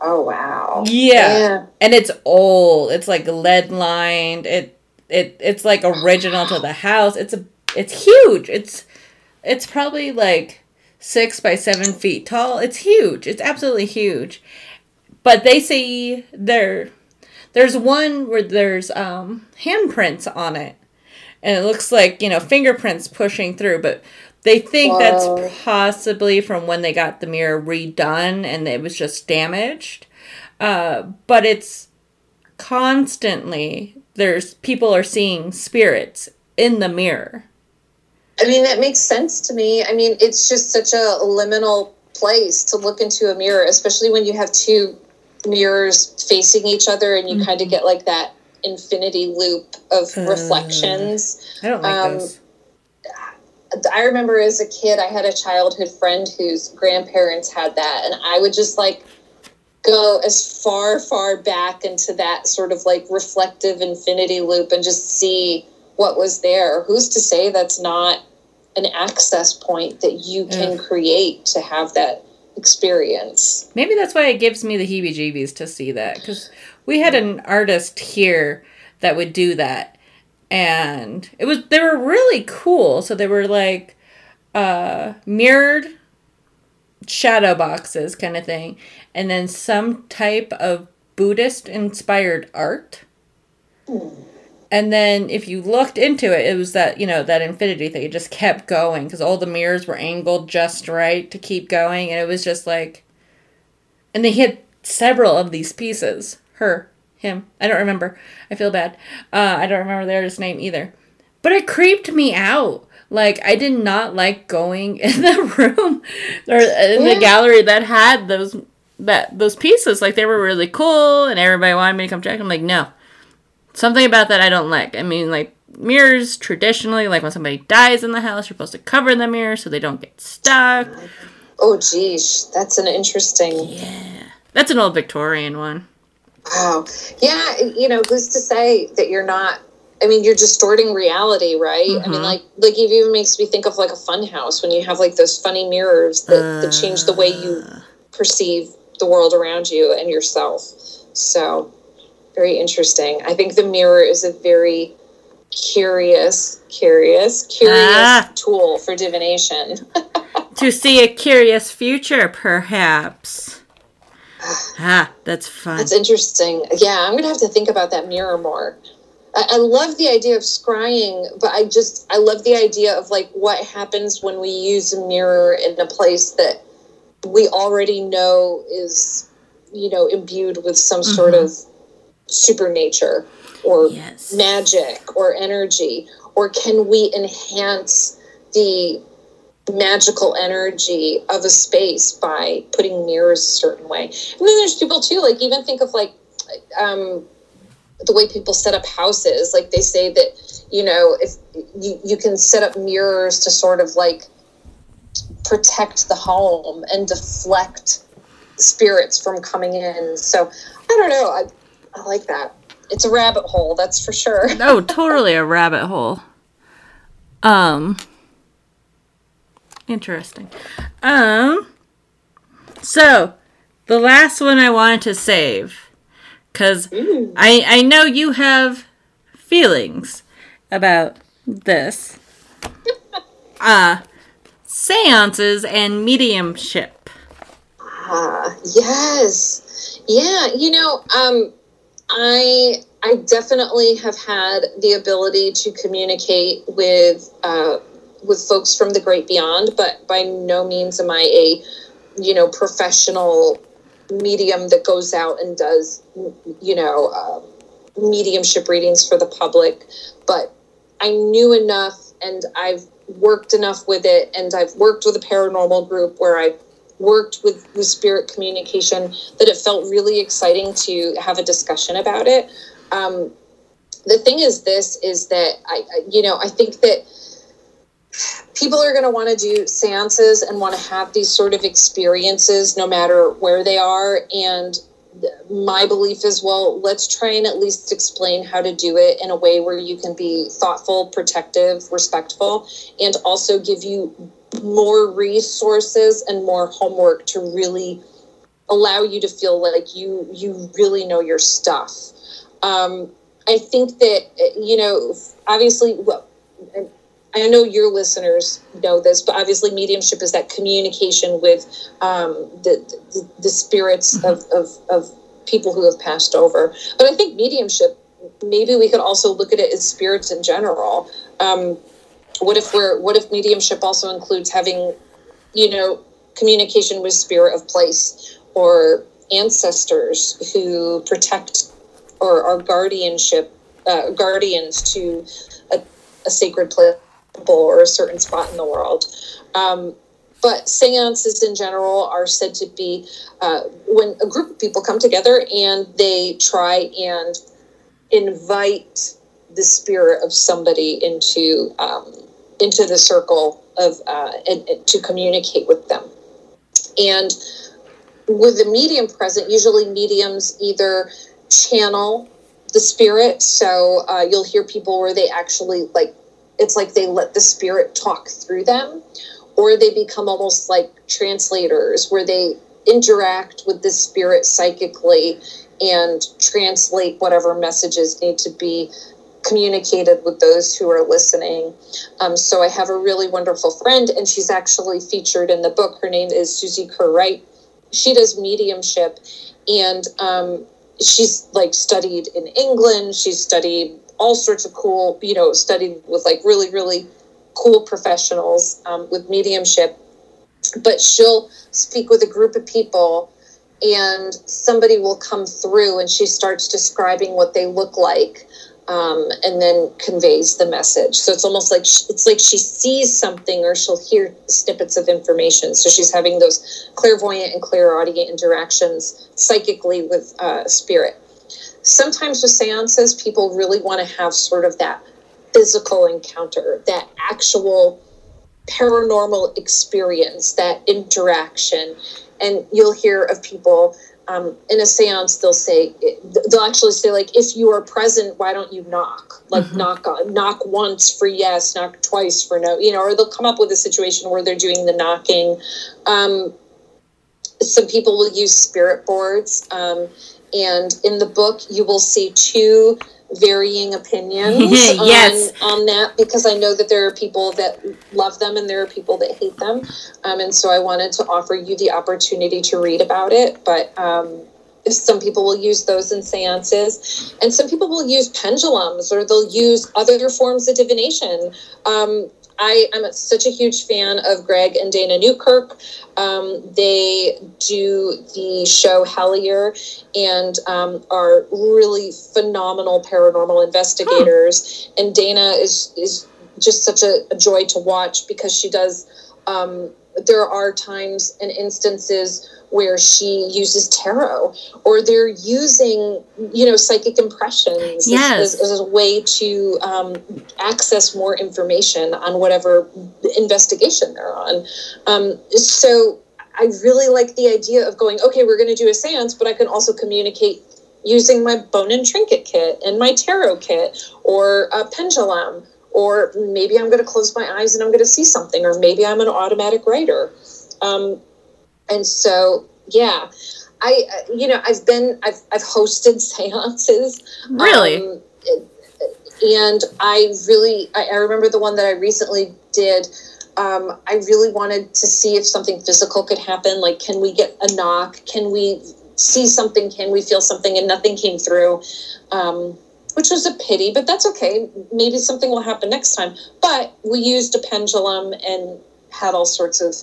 Oh wow. Yeah. yeah. And it's old. It's like lead lined. It it it's like original to the house. It's a it's huge. It's it's probably like six by seven feet tall. It's huge. It's absolutely huge. But they say there there's one where there's um handprints on it. And it looks like, you know, fingerprints pushing through, but they think Whoa. that's possibly from when they got the mirror redone and it was just damaged. Uh, but it's constantly there's people are seeing spirits in the mirror. I mean, that makes sense to me. I mean, it's just such a liminal place to look into a mirror, especially when you have two mirrors facing each other and you mm-hmm. kind of get like that infinity loop of uh, reflections. I don't like um, those. I remember as a kid, I had a childhood friend whose grandparents had that, and I would just like go as far, far back into that sort of like reflective infinity loop and just see what was there. Who's to say that's not an access point that you can yeah. create to have that experience? Maybe that's why it gives me the heebie jeebies to see that because we had an artist here that would do that and it was they were really cool. So they were like uh mirrored shadow boxes kind of thing and then some type of buddhist inspired art and then if you looked into it it was that you know that infinity thing it just kept going because all the mirrors were angled just right to keep going and it was just like and they had several of these pieces her him. I don't remember. I feel bad. Uh, I don't remember their name either. But it creeped me out. Like I did not like going <laughs> in the room or in the gallery that had those that those pieces. Like they were really cool, and everybody wanted me to come check. I'm like, no, something about that I don't like. I mean, like mirrors traditionally, like when somebody dies in the house, you're supposed to cover the mirror so they don't get stuck. Oh, geez, that's an interesting. Yeah, that's an old Victorian one. Wow. Yeah, you know, who's to say that you're not I mean, you're distorting reality, right? Mm-hmm. I mean, mm-hmm. like, like it even makes me think of like a fun house when you have like those funny mirrors that, uh, that change the way you uh. perceive the world around you and yourself. So, very interesting. I think the mirror is a very curious, curious, curious ah. tool for divination. <laughs> to see a curious future, perhaps. ah, that's fun. That's interesting. Yeah, I'm gonna have to think about that mirror more. I, I love the idea of scrying, but I just I love the idea of like what happens when we use a mirror in a place that we already know is you know imbued with some mm-hmm. sort of supernature or yes. magic or energy or can we enhance the magical energy of a space by putting mirrors a certain way. And then there's people too, like even think of like um, the way people set up houses. Like they say that, you know, if you, you can set up mirrors to sort of like protect the home and deflect spirits from coming in. So I don't know. I, like that. It's a rabbit hole, that's for sure. <laughs> no, totally a rabbit hole. Um, Interesting. Um so the last one I wanted to save cuz I I know you have feelings about this. <laughs> uh seances and mediumship. Ah, yes. Yeah, you know, um I I definitely have had the ability to communicate with uh, with folks from the great beyond, but by no means am I a, you know, professional medium that goes out and does, you know, uh, mediumship readings for the public. But I knew enough and I've worked enough with it and I've worked with a paranormal group where I've worked with, with spirit communication that it felt really exciting to have a discussion about it. Um, the thing is this is that I, I you know, I think that people are going to want to do seances and want to have these sort of experiences no matter where they are and my belief is well let's try and at least explain how to do it in a way where you can be thoughtful protective respectful and also give you more resources and more homework to really allow you to feel like you you really know your stuff um, i think that you know obviously well I know your listeners know this, but obviously, mediumship is that communication with um, the, the, the spirits mm-hmm. of, of, of people who have passed over. But I think mediumship, maybe we could also look at it as spirits in general. Um, what if we're what if mediumship also includes having, you know, communication with spirit of place or ancestors who protect or are guardianship uh, guardians to a, a sacred place or a certain spot in the world. Um, but seances in general are said to be uh, when a group of people come together and they try and invite the spirit of somebody into um, into the circle of uh, and, and to communicate with them. And with the medium present, usually mediums either channel the spirit. So uh, you'll hear people where they actually like it's like they let the spirit talk through them or they become almost like translators where they interact with the spirit psychically and translate whatever messages need to be communicated with those who are listening. Um, so I have a really wonderful friend, and she's actually featured in the book. Her name is Susie Kerr Wright. She does mediumship, and um, she's like studied in England. She's studied all sorts of cool, you know, studied with like really, really cool professionals um, with mediumship. But she'll speak with a group of people and somebody will come through and she starts describing what they look like um, and then conveys the message. So it's almost like she, it's like she sees something or she'll hear snippets of information. So she's having those clairvoyant and clairaudient interactions psychically with uh, spirit sometimes with seances, people really want to have sort of that physical encounter, that actual paranormal experience, that interaction. And you'll hear of people um, in a seance, they'll say, they'll actually say, like, if you are present, why don't you knock? Like, mm-hmm. knock on, knock once for yes, knock twice for no, you know, or they'll come up with a situation where they're doing the knocking. Um, some people will use spirit boards. Um, and in the book, you will see two varying opinions <laughs> yes. on, on that because I know that there are people that love them and there are people that hate them. Um, and so I wanted to offer you the opportunity to read about it. But um, some people will use those in seances, and some people will use pendulums or they'll use other forms of divination. Um, I am such a huge fan of Greg and Dana Newkirk. Um, they do the show Hellier and um, are really phenomenal paranormal investigators. And Dana is is just such a, a, joy to watch because she does. Um, there are times and instances where she uses tarot or they're using you know psychic impressions yes. as, as, as a way to um, access more information on whatever investigation they're on um, so i really like the idea of going okay we're going to do a seance but i can also communicate using my bone and trinket kit and my tarot kit or a pendulum or maybe i'm going to close my eyes and i'm going to see something or maybe i'm an automatic writer um, and so, yeah, I, uh, you know, I've been, I've, I've hosted <laughs> seances. Really? Um, and I really, I, I, remember the one that I recently did. Um, I really wanted to see if something physical could happen. Like, can we get a knock? Can we see something? Can we feel something? And nothing came through, um, which was a pity, but that's okay. Maybe something will happen next time. But we used a pendulum and had all sorts of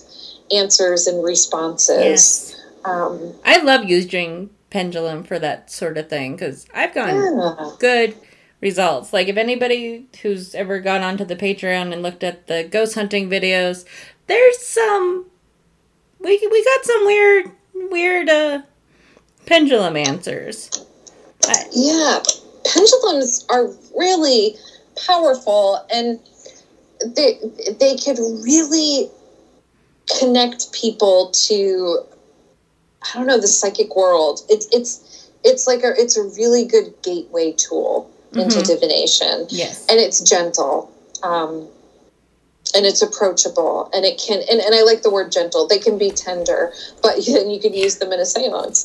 answers and responses. Yes. Um, I love using pendulum for that sort of thing because I've gotten yeah. good results. Like if anybody who's ever gone onto the Patreon and looked at the ghost hunting videos, there's some we we got some weird weird uh pendulum answers. I, yeah, pendulums are really powerful and they they could really connect people to I don't know the psychic world. It's it's it's like a it's a really good gateway tool into Mhm. divination, Yes. and it's gentle. Um, and it's approachable and it can and, and i like the word gentle they can be tender but <laughs> then you can use them in a seance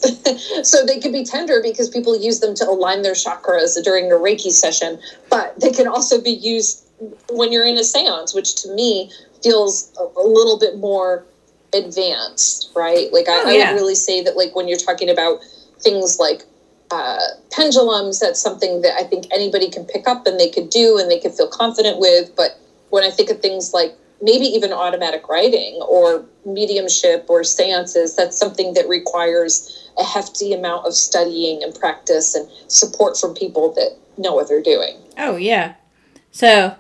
<laughs> so they can be tender because people use them to align their chakras during a reiki session but they can also be used when you're in a seance which to me feels a, a little bit more advanced right like I, Oh, I would really say that like when you're talking about things like uh, pendulums that's something that i think anybody can pick up and they could do and they could feel confident with but when I think of things like maybe even automatic writing or mediumship or seances, that's something that requires a hefty amount of studying and practice and support from people that know what they're doing. Oh, yeah. So,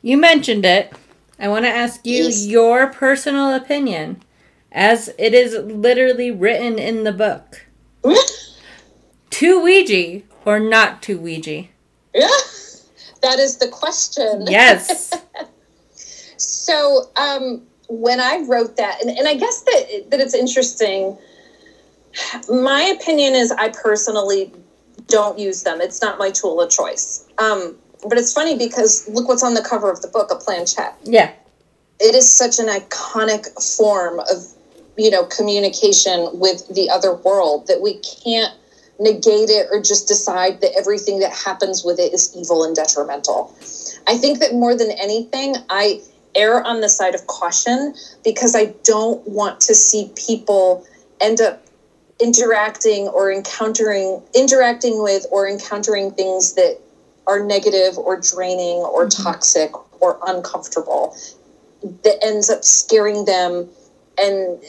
you mentioned it. I want to ask you Yes. your personal opinion, as it is literally written in the book. <laughs> To Ouija or not to Ouija? yeah, <laughs> that is the question. Yes. <laughs> So um, when I wrote that, and, and I guess that that it's interesting. My opinion is I personally don't use them. It's not my tool of choice. Um, but it's funny because look what's on the cover of the book, a planchette. yeah. It is such an iconic form of you know communication with the other world that we can't negate it or just decide that everything that happens with it is evil and detrimental. I think that more than anything, I err on the side of caution because I don't want to see people end up interacting or encountering interacting with or encountering things that are negative or draining or toxic or uncomfortable that ends up scaring them and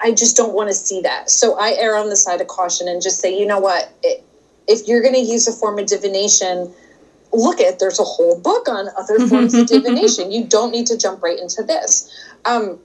I just don't want to see that. So I err on the side of caution and just say, you know what, it, if you're going to use a form of divination, look at there's a whole book on other forms of <laughs> divination. You don't need to jump right into this. Um,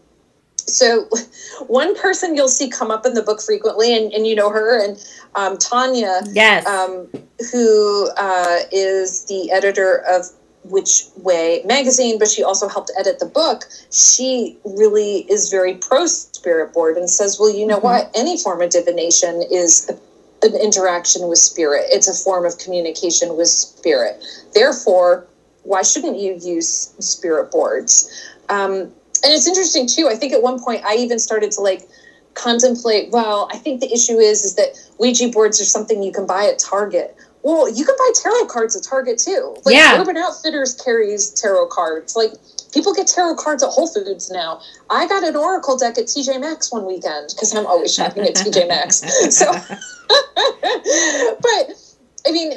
so <laughs> one person you'll see come up in the book frequently, and, and you know her, and um, Tanya, Yes. um, who uh, is the editor of Witch Way magazine, but she also helped edit the book. She really is very pro spirit board and says, well, you know Mhm. what? Any form of divination is a, an interaction with spirit, it's a form of communication with spirit. Therefore, why shouldn't you use spirit boards? Um, and it's interesting too. I think at one point I even started to like contemplate. Well, I think the issue is is that Ouija boards are something you can buy at Target. Well, you can buy tarot cards at Target too. Like Yeah. Urban Outfitters carries tarot cards. Like people get tarot cards at Whole Foods now. I got an Oracle deck at TJ Maxx one weekend because I'm always shopping at TJ Maxx. <laughs> So, <laughs> but I mean,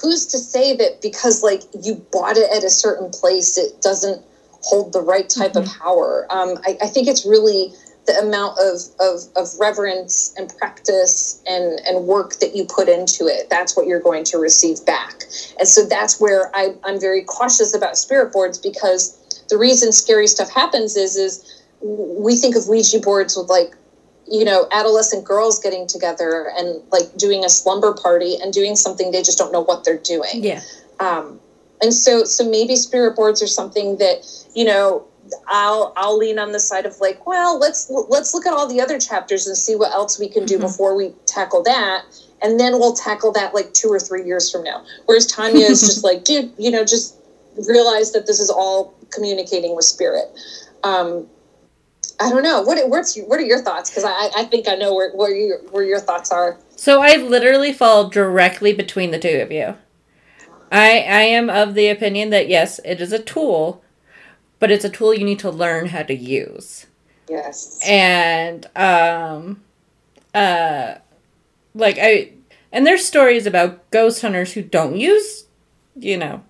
who's to say that because like you bought it at a certain place, it doesn't hold the right type of power? Um, I, I think it's really the amount of, of, of reverence and practice and, and work that you put into it. That's what you're going to receive back. And so that's where I, I'm very cautious about spirit boards because the reason scary stuff happens is is we think of Ouija boards with like you know adolescent girls getting together and like doing a slumber party and doing something they just don't know what they're doing yeah. um, and so so maybe spirit boards are something that you know i'll i'll lean on the side of like well let's let's look at all the other chapters and see what else we can do Mhm. before we tackle that and then we'll tackle that like two or three years from now whereas tanya is just <laughs> like dude you know just realize that this is all communicating with spirit um, I don't know. What it what's what are your thoughts? Because I I think I know where where your where your thoughts are. So I literally fall directly between the two of you. I I am of the opinion that yes, it is a tool, but it's a tool you need to learn how to use. Yes. And um uh like I and there's stories about ghost hunters who don't use, you know,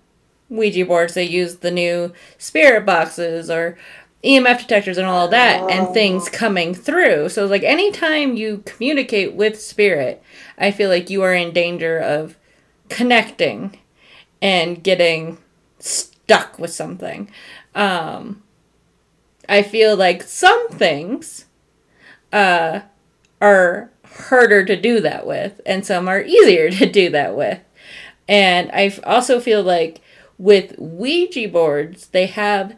Ouija boards. They use the new spirit boxes or EMF detectors and all that and things coming through. So like anytime you communicate with spirit, I feel like you are in danger of connecting and getting stuck with something. Um I feel like some things uh are harder to do that with and some are easier <laughs> to do that with. And I also feel like with Ouija boards, they have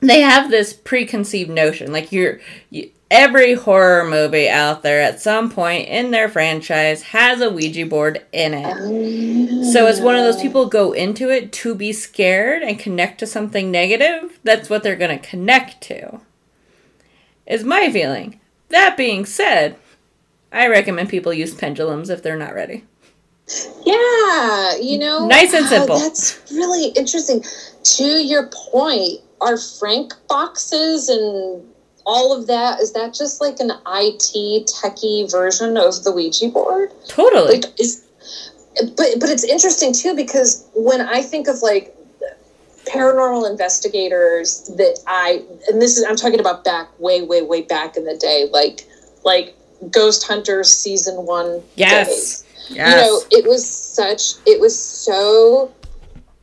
they have this preconceived notion like you're you, every horror movie out there at some point in their franchise has a Ouija board in it. So it's one of those people go into it to be scared and connect to something negative. That's what they're going to connect to. Is my feeling. That being said, I recommend people use pendulums if they're not ready. Yeah, you know, nice and uh, simple. that's really interesting. To your point, are Frank boxes and all of that is that just like an IT techie version of the Ouija board? Totally. Like is but but it's interesting too because when I think of like paranormal investigators that I and this is I'm talking about back way way way back in the day like like Ghost Hunters season 1 Yes. days. Yes. You know, it was such it was so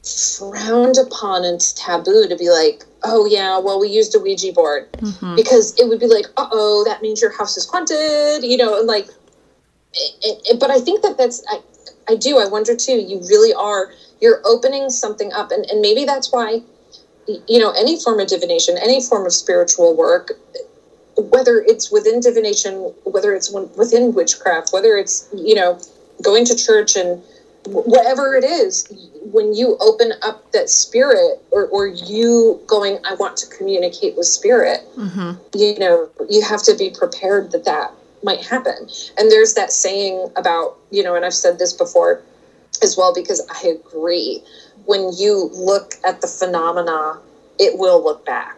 frowned upon and taboo to be like, oh yeah, well we used a Ouija board Mhm. because it would be like, uh oh, that means your house is haunted, you know, and like, it, it, but I think that that's I, I do. I wonder too. You really are. You're opening something up, and and maybe that's why, you know, any form of divination, any form of spiritual work, whether it's within divination, whether it's within witchcraft, whether it's you know going to church and whatever it is when you open up that spirit or, or you going i want to communicate with spirit Mhm. you know you have to be prepared that that might happen and there's that saying about you know and i've said this before as well because i agree when you look at the phenomena it will look back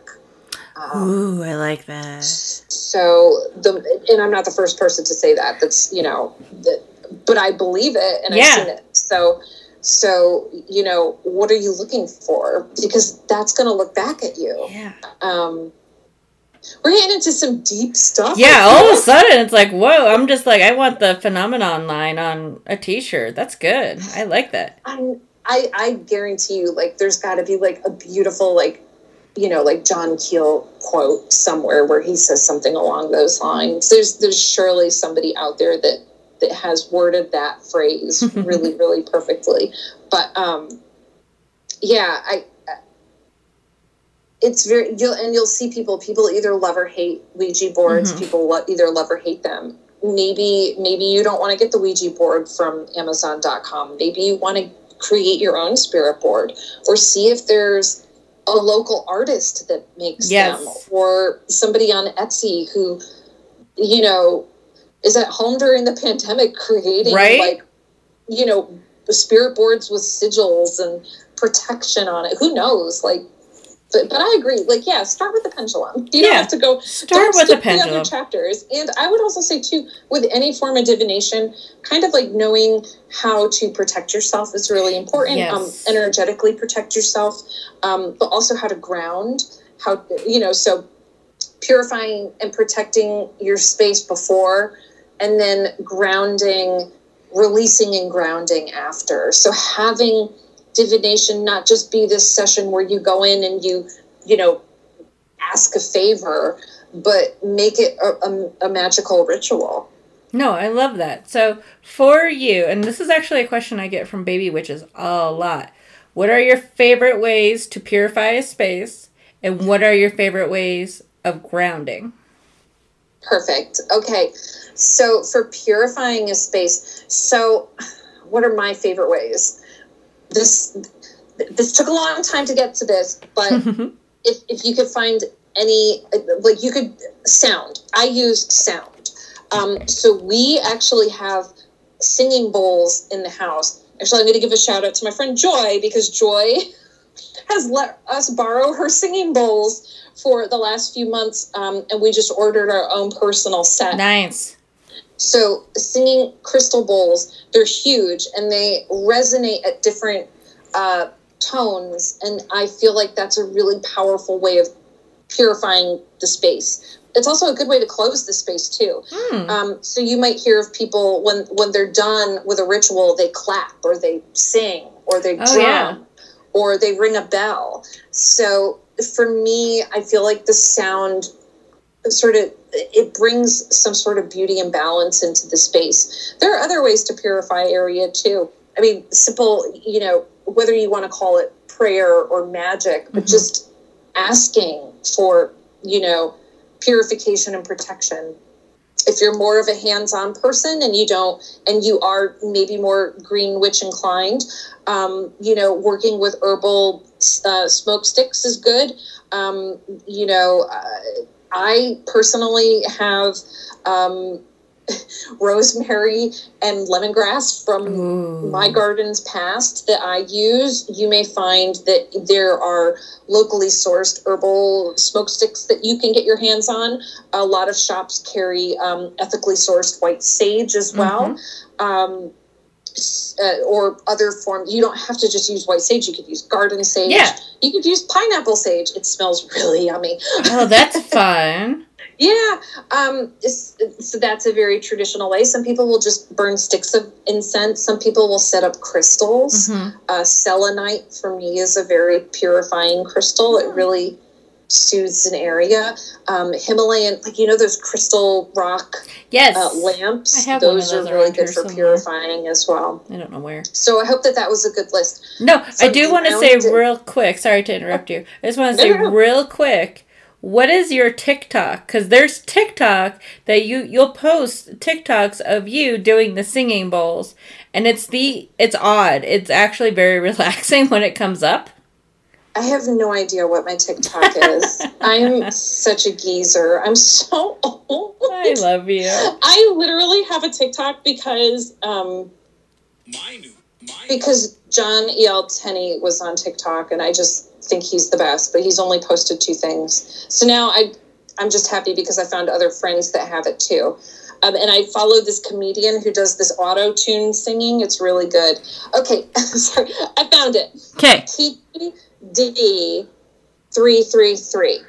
um, Ooh, I like that. so the and i'm not the first person to say that that's you know that but i believe it and Yeah. i've seen it so so you know what are you looking for because that's going to look back at you Yeah. um we're getting into some deep stuff Yeah, all of a sudden it's like, whoa, I'm just like, I want the phenomenon line on a t shirt. That's good. I like that. I'm, I I guarantee you, like, there's got to be like a beautiful, like, you know, like John Keel quote somewhere where he says something along those lines. There's there's surely somebody out there that that has worded that phrase <laughs> really really perfectly. But um, yeah, I. It's very you'll and you'll see people. People either love or hate Ouija boards. Mhm. People lo- either love or hate them maybe maybe you don't want to get the ouija board from amazon.com maybe you want to create your own spirit board or see if there's a local artist that makes Yes. them or somebody on etsy who you know is at home during the pandemic creating Right. like you know spirit boards with sigils and protection on it who knows like but, but I agree. Like, yeah, start with the pendulum. You don't have to go Start with the skip other chapters. And I would also say too, with any form of divination, kind of like knowing how to protect yourself is really important. Um, energetically protect yourself, um, but also how to ground. How you know so purifying and protecting your space before, and then grounding, releasing and grounding after. So having divination not just be this session where you go in and you you know ask a favor but make it a, a, a magical ritual No, I love that. So, for you, and this is actually a question I get from baby witches a lot. What are your favorite ways to purify a space? And what are your favorite ways of grounding? Perfect. Okay. So for purifying a space so what are my favorite ways? This this took a long time to get to this but if, if you could find any like you could sound. I use sound. Um, so we actually have singing bowls in the house. Actually i'm going to give a shout out to my friend joy because joy has let us borrow her singing bowls for the last few months um, and we just ordered our own personal set nice. so singing crystal bowls, they're huge and they resonate at different uh, tones, and I feel like that's a really powerful way of purifying the space. It's also a good way to close the space too. Hmm. Um, so you might hear of people when when they're done with a ritual, they clap or they sing or they Oh, drum yeah. Or they ring a bell. So for me, I feel like the sound sort of it brings some sort of beauty and balance into the space. There are other ways to purify area too. I mean, simple, you know, whether you want to call it prayer or magic, but Mhm. just asking for, you know, purification and protection. If you're more of a hands-on person and you don't, and you are maybe more green witch inclined, um, you know, working with herbal uh, smoke sticks is good. Um, you know, uh, I personally have um, <laughs> rosemary and lemongrass from Ooh. my gardens past that I use, you may find that there are locally sourced herbal smoke sticks that you can get your hands on. A lot of shops carry um, ethically sourced white sage as well. Um, s- uh, or other forms. You don't have to just use white sage. You could use garden sage. Yeah. You could use pineapple sage. It smells really yummy. Oh, that's <laughs> fun. Yeah, um, so that's a very traditional way. Some people will just burn sticks of incense. Some people will set up crystals. Mhm. Uh, selenite for me is a very purifying crystal. It really soothes an area. Um, Himalayan, like you know, those crystal rock Yes. uh, lamps. I have of those are really good for somewhere. purifying as well. I don't know where. So I hope that that was a good list. No, I do want to say grounded- real quick. Sorry to interrupt you. I just want to No, say no. real quick. What is your TikTok? Because there's TikTok that you you'll post TikToks of you doing the singing bowls, and it's the it's odd. It's actually very <laughs> relaxing when it comes up. I have no idea what my TikTok is. <laughs> I'm such a geezer. I'm so old. I love you. I literally have a TikTok because um, My new, my because John E. L. Tenney was on TikTok, and I just think he's the best. But he's only posted two things, so now I I'm just happy because I found other friends that have it too. Um, and I follow this comedian who does this auto tune singing. It's really good. Okay, <laughs> sorry, I found it. Okay. Kiki D three three three.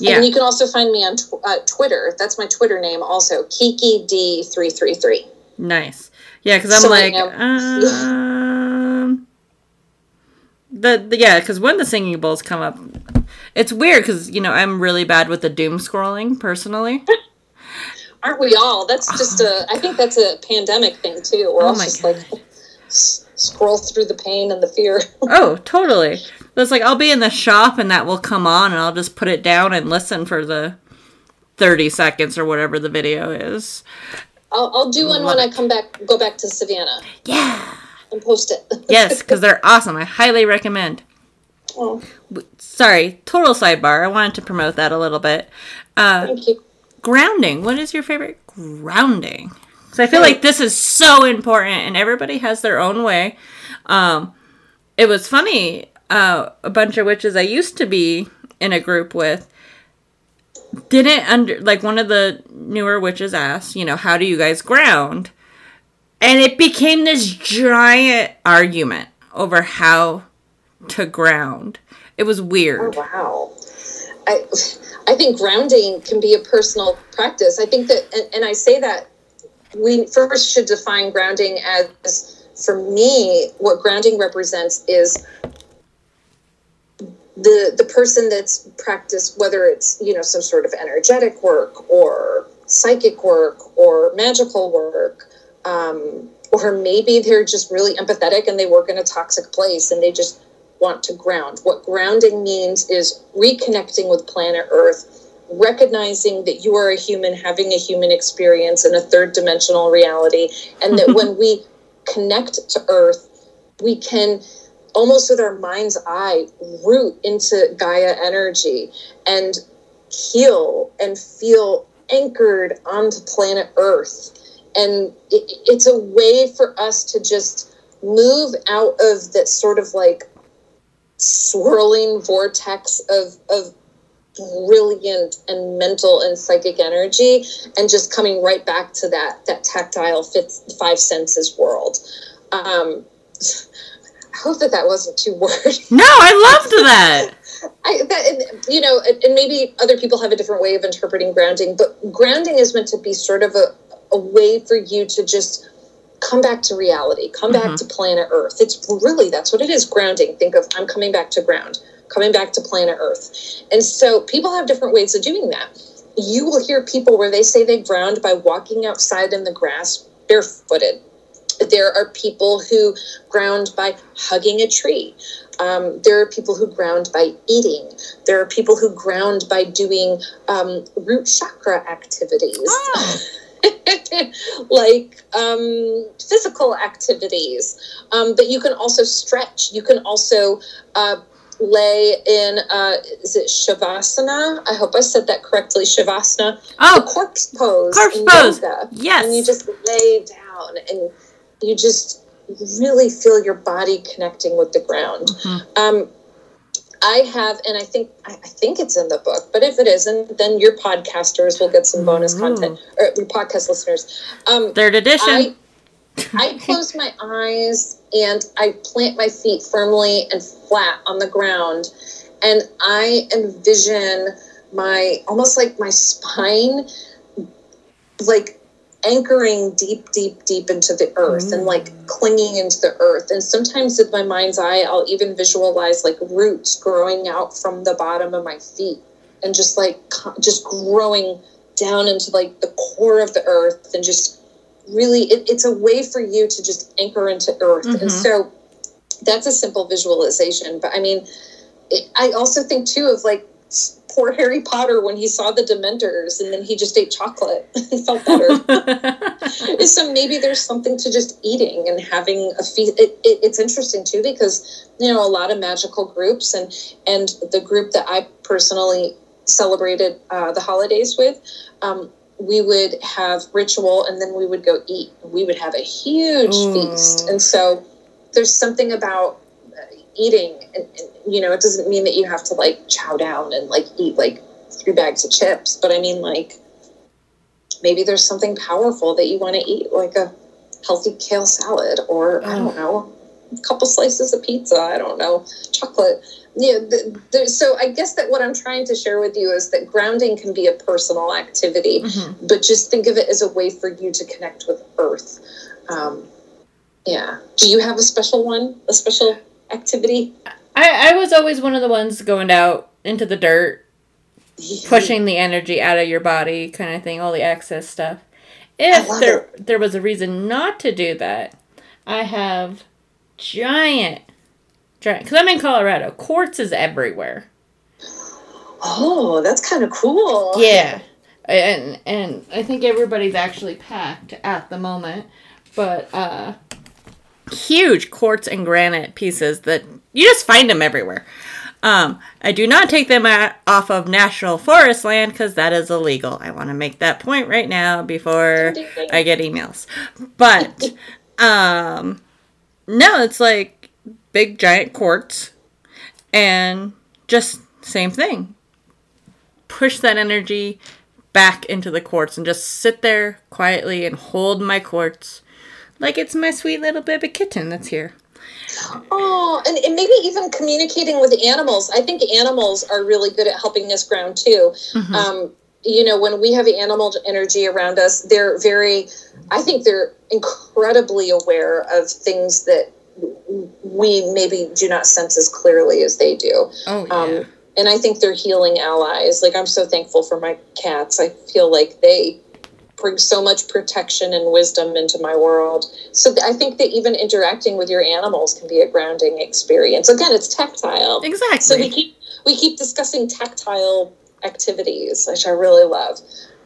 Yeah. And you can also find me on tw- uh, Twitter. That's my Twitter name, also Kiki D three three three. Nice. Yeah, because I'm So like, um, the, the yeah, because when the singing bowls come up, it's weird because you know I'm really bad with the doom scrolling personally. Aren't we all? That's just a. I think that's a pandemic thing too. We're Oh all my just God. like scroll through the pain and the fear. <laughs> oh, totally. It's like I'll be in the shop and that will come on and I'll just put it down and listen for the thirty seconds or whatever the video is. I'll, I'll do one when I come back. Go back to Savannah Yeah. and post it. <laughs> Yes, because they're awesome. I highly recommend. oh, Sorry, total sidebar. I wanted to promote that a little bit. Uh, thank you. grounding. What is your favorite grounding? Because I feel like this is so important, and everybody has their own way. Um, it was funny. Uh, a bunch of witches I used to be in a group with didn't under like one of the newer witches asked, you know, how do you guys ground? And it became this giant argument over how to ground. It was Oh weird. wow. I I think grounding can be a personal practice. I think that, and, and I say that we first should define grounding as, for me, what grounding represents is the the person that's practiced, whether it's you know some sort of energetic work or psychic work or magical work. Um, or maybe they're just really empathetic and they work in a toxic place and they just want to ground. What grounding means is reconnecting with planet Earth, recognizing that you are a human having a human experience in a third dimensional reality, and that <laughs> when we connect to Earth, we can almost with our mind's eye root into Gaia energy and heal and feel anchored onto planet Earth. And it, it's a way for us to just move out of that sort of like swirling vortex of of brilliant and mental and psychic energy and just coming right back to that that tactile fifth, five senses world um i hope that that wasn't too <laughs> word No, I loved that. I, that, you know, and, maybe other people have a different way of interpreting grounding, but grounding is meant to be sort of a, a way for you to just come back to reality, come back to planet Earth. It's really, that's what it is grounding. Think of, I'm coming back to ground, coming back to planet Earth. And so people have different ways of doing that. You will hear people where they say they ground by walking outside in the grass barefooted. There are people who ground by hugging a tree. Um, there are people who ground by eating. There are people who ground by doing um, root chakra activities. <laughs> Like um, physical activities. Um, but you can also stretch. You can also uh, lay in, uh, is it Shavasana? I hope I said that correctly. Shavasana. The Oh, corpse pose. corpse pose. Yoga. Yes. And you just lay down and you just really feel your body connecting with the ground. Mhm. Um, I have, and I think I I think it's in the book. But if it isn't, then your podcasters will get some bonus Ooh. content, or your podcast listeners. Um, third edition. I I <laughs> close my eyes and I plant my feet firmly and flat on the ground, and I envision my almost like my spine, like anchoring deep, deep, deep into the earth and like clinging into the earth. And sometimes in my mind's eye, I'll even visualize like roots growing out from the bottom of my feet and just like just growing down into like the core of the earth and just really it, it's a way for you to just anchor into earth Mhm. and so that's a simple visualization but i mean it, i also think too of like poor harry potter when he saw the dementors and then he just ate chocolate <laughs> and felt better <laughs> so maybe there's something to just eating and having a feast. It, it, it's interesting too because you know a lot of magical groups and and the group that I personally celebrated uh, the holidays with. Um, we would have ritual and then we would go eat. We would have a huge Ooh. feast, and so there's something about uh, eating. And, and you know, it doesn't mean that you have to like chow down and like eat like three bags of chips, but I mean like maybe there's something powerful that you want to eat, like a healthy kale salad, or I Oh. don't know, a couple slices of pizza. I don't know, chocolate. Yeah, the, the, so I guess that what I'm trying to share with you is that grounding can be a personal activity, Mhm. but just think of it as a way for you to connect with Earth. Um, yeah. Do you have a special one? A special activity? I, I was always one of the ones going out into the dirt, <laughs> pushing the energy out of your body, kind of thing, all the excess stuff. If there there was a reason not to do that, I have giant, giant. Because I'm in Colorado, quartz is everywhere. Oh, that's kind of cool. Yeah, and and I think everybody's actually packed at the moment, but uh, huge quartz and granite pieces that you just find them everywhere. Um, I do not take them at, off of national forest land because that is illegal. I want to make that point right now before. I get emails. But <laughs> um, no, it's like big giant quartz and just same thing. Push that energy back into the quartz and just sit there quietly and hold my quartz like it's my sweet little baby kitten that's here. Oh, and, and maybe even communicating with animals. I think animals are really good at helping us ground too. Mhm. Um, you know, when we have animal energy around us, they're very, I think they're incredibly aware of things that we maybe do not sense as clearly as they do. Oh yeah. Um, and I think they're healing allies. Like, I'm so thankful for my cats. I feel like they bring so much protection and wisdom into my world. So I think that even interacting with your animals can be a grounding experience. Again, it's tactile. exactly. So we keep we keep discussing tactile activities, which I really love.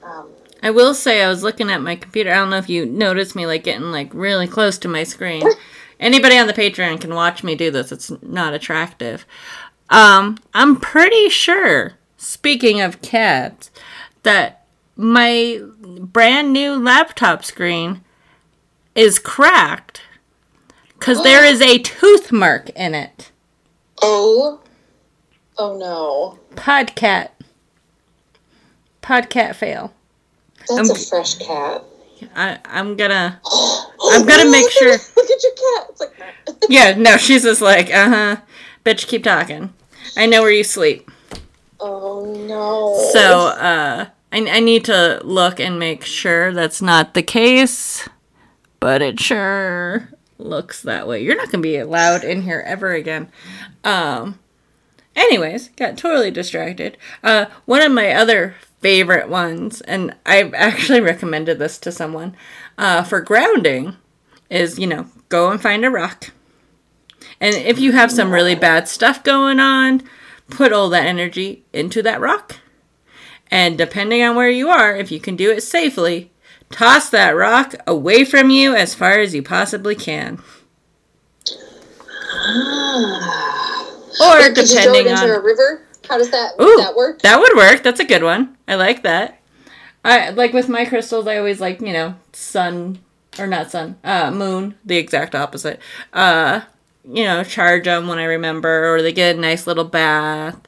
Um, I will say I was looking at my computer. I don't know if you noticed me like getting like really close to my screen. <laughs> Anybody on the Patreon can watch me do this. It's not attractive. Um, I'm pretty sure, speaking of cats, that my brand new laptop screen is cracked because there is a tooth mark in it. oh, oh no, Podcat. Podcat fail. That's Um, a fresh cat. I, I'm gonna. I'm gonna <gasps> make sure- Look at your cat. It's like Yeah, no, she's just like, uh huh. Bitch, keep talking. I know where you sleep. oh no. So, uh, I, I need to look and make sure that's not the case, but it sure looks that way. You're not gonna be allowed in here ever again. Um, anyways, got totally distracted. Uh, one of my other favorite ones, and I've actually <laughs> recommended this to someone, uh, for grounding is, you know, go and find a rock. And if you have some really bad stuff going on, put all that energy into that rock. And depending on where you are, if you can do it safely, toss that rock away from you as far as you possibly can. or throw it depending into on a river? How does that Ooh, that work? That would work. That's a good one. I like that. I like with my crystals. I always like you know sun or not sun, uh, moon, the exact opposite. Uh, you know, charge them when I remember, or they get a nice little bath,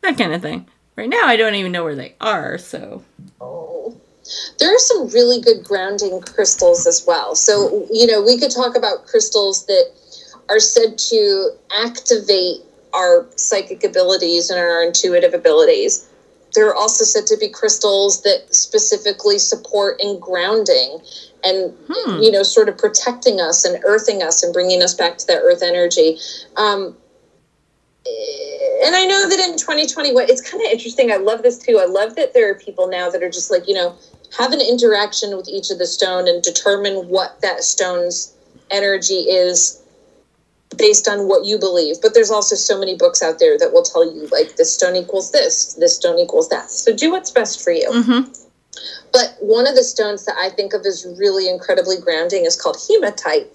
that kind of thing. Right now, I don't even know where they are, so Oh. There are some really good grounding crystals as well. So, you know, we could talk about crystals that are said to activate our psychic abilities and our intuitive abilities. There are also said to be crystals that specifically support in grounding and, Hmm. you know, sort of protecting us and earthing us and bringing us back to that earth energy. Um, and I know that in 2021, it's kind of interesting. I love this too. I love that there are people now that are just like, you know, have an interaction with each of the stone and determine what that stone's energy is based on what you believe. But there's also so many books out there that will tell you, like, this stone equals this, this stone equals that. So do what's best for you. Mhm. But one of the stones that I think of as really incredibly grounding is called hematite.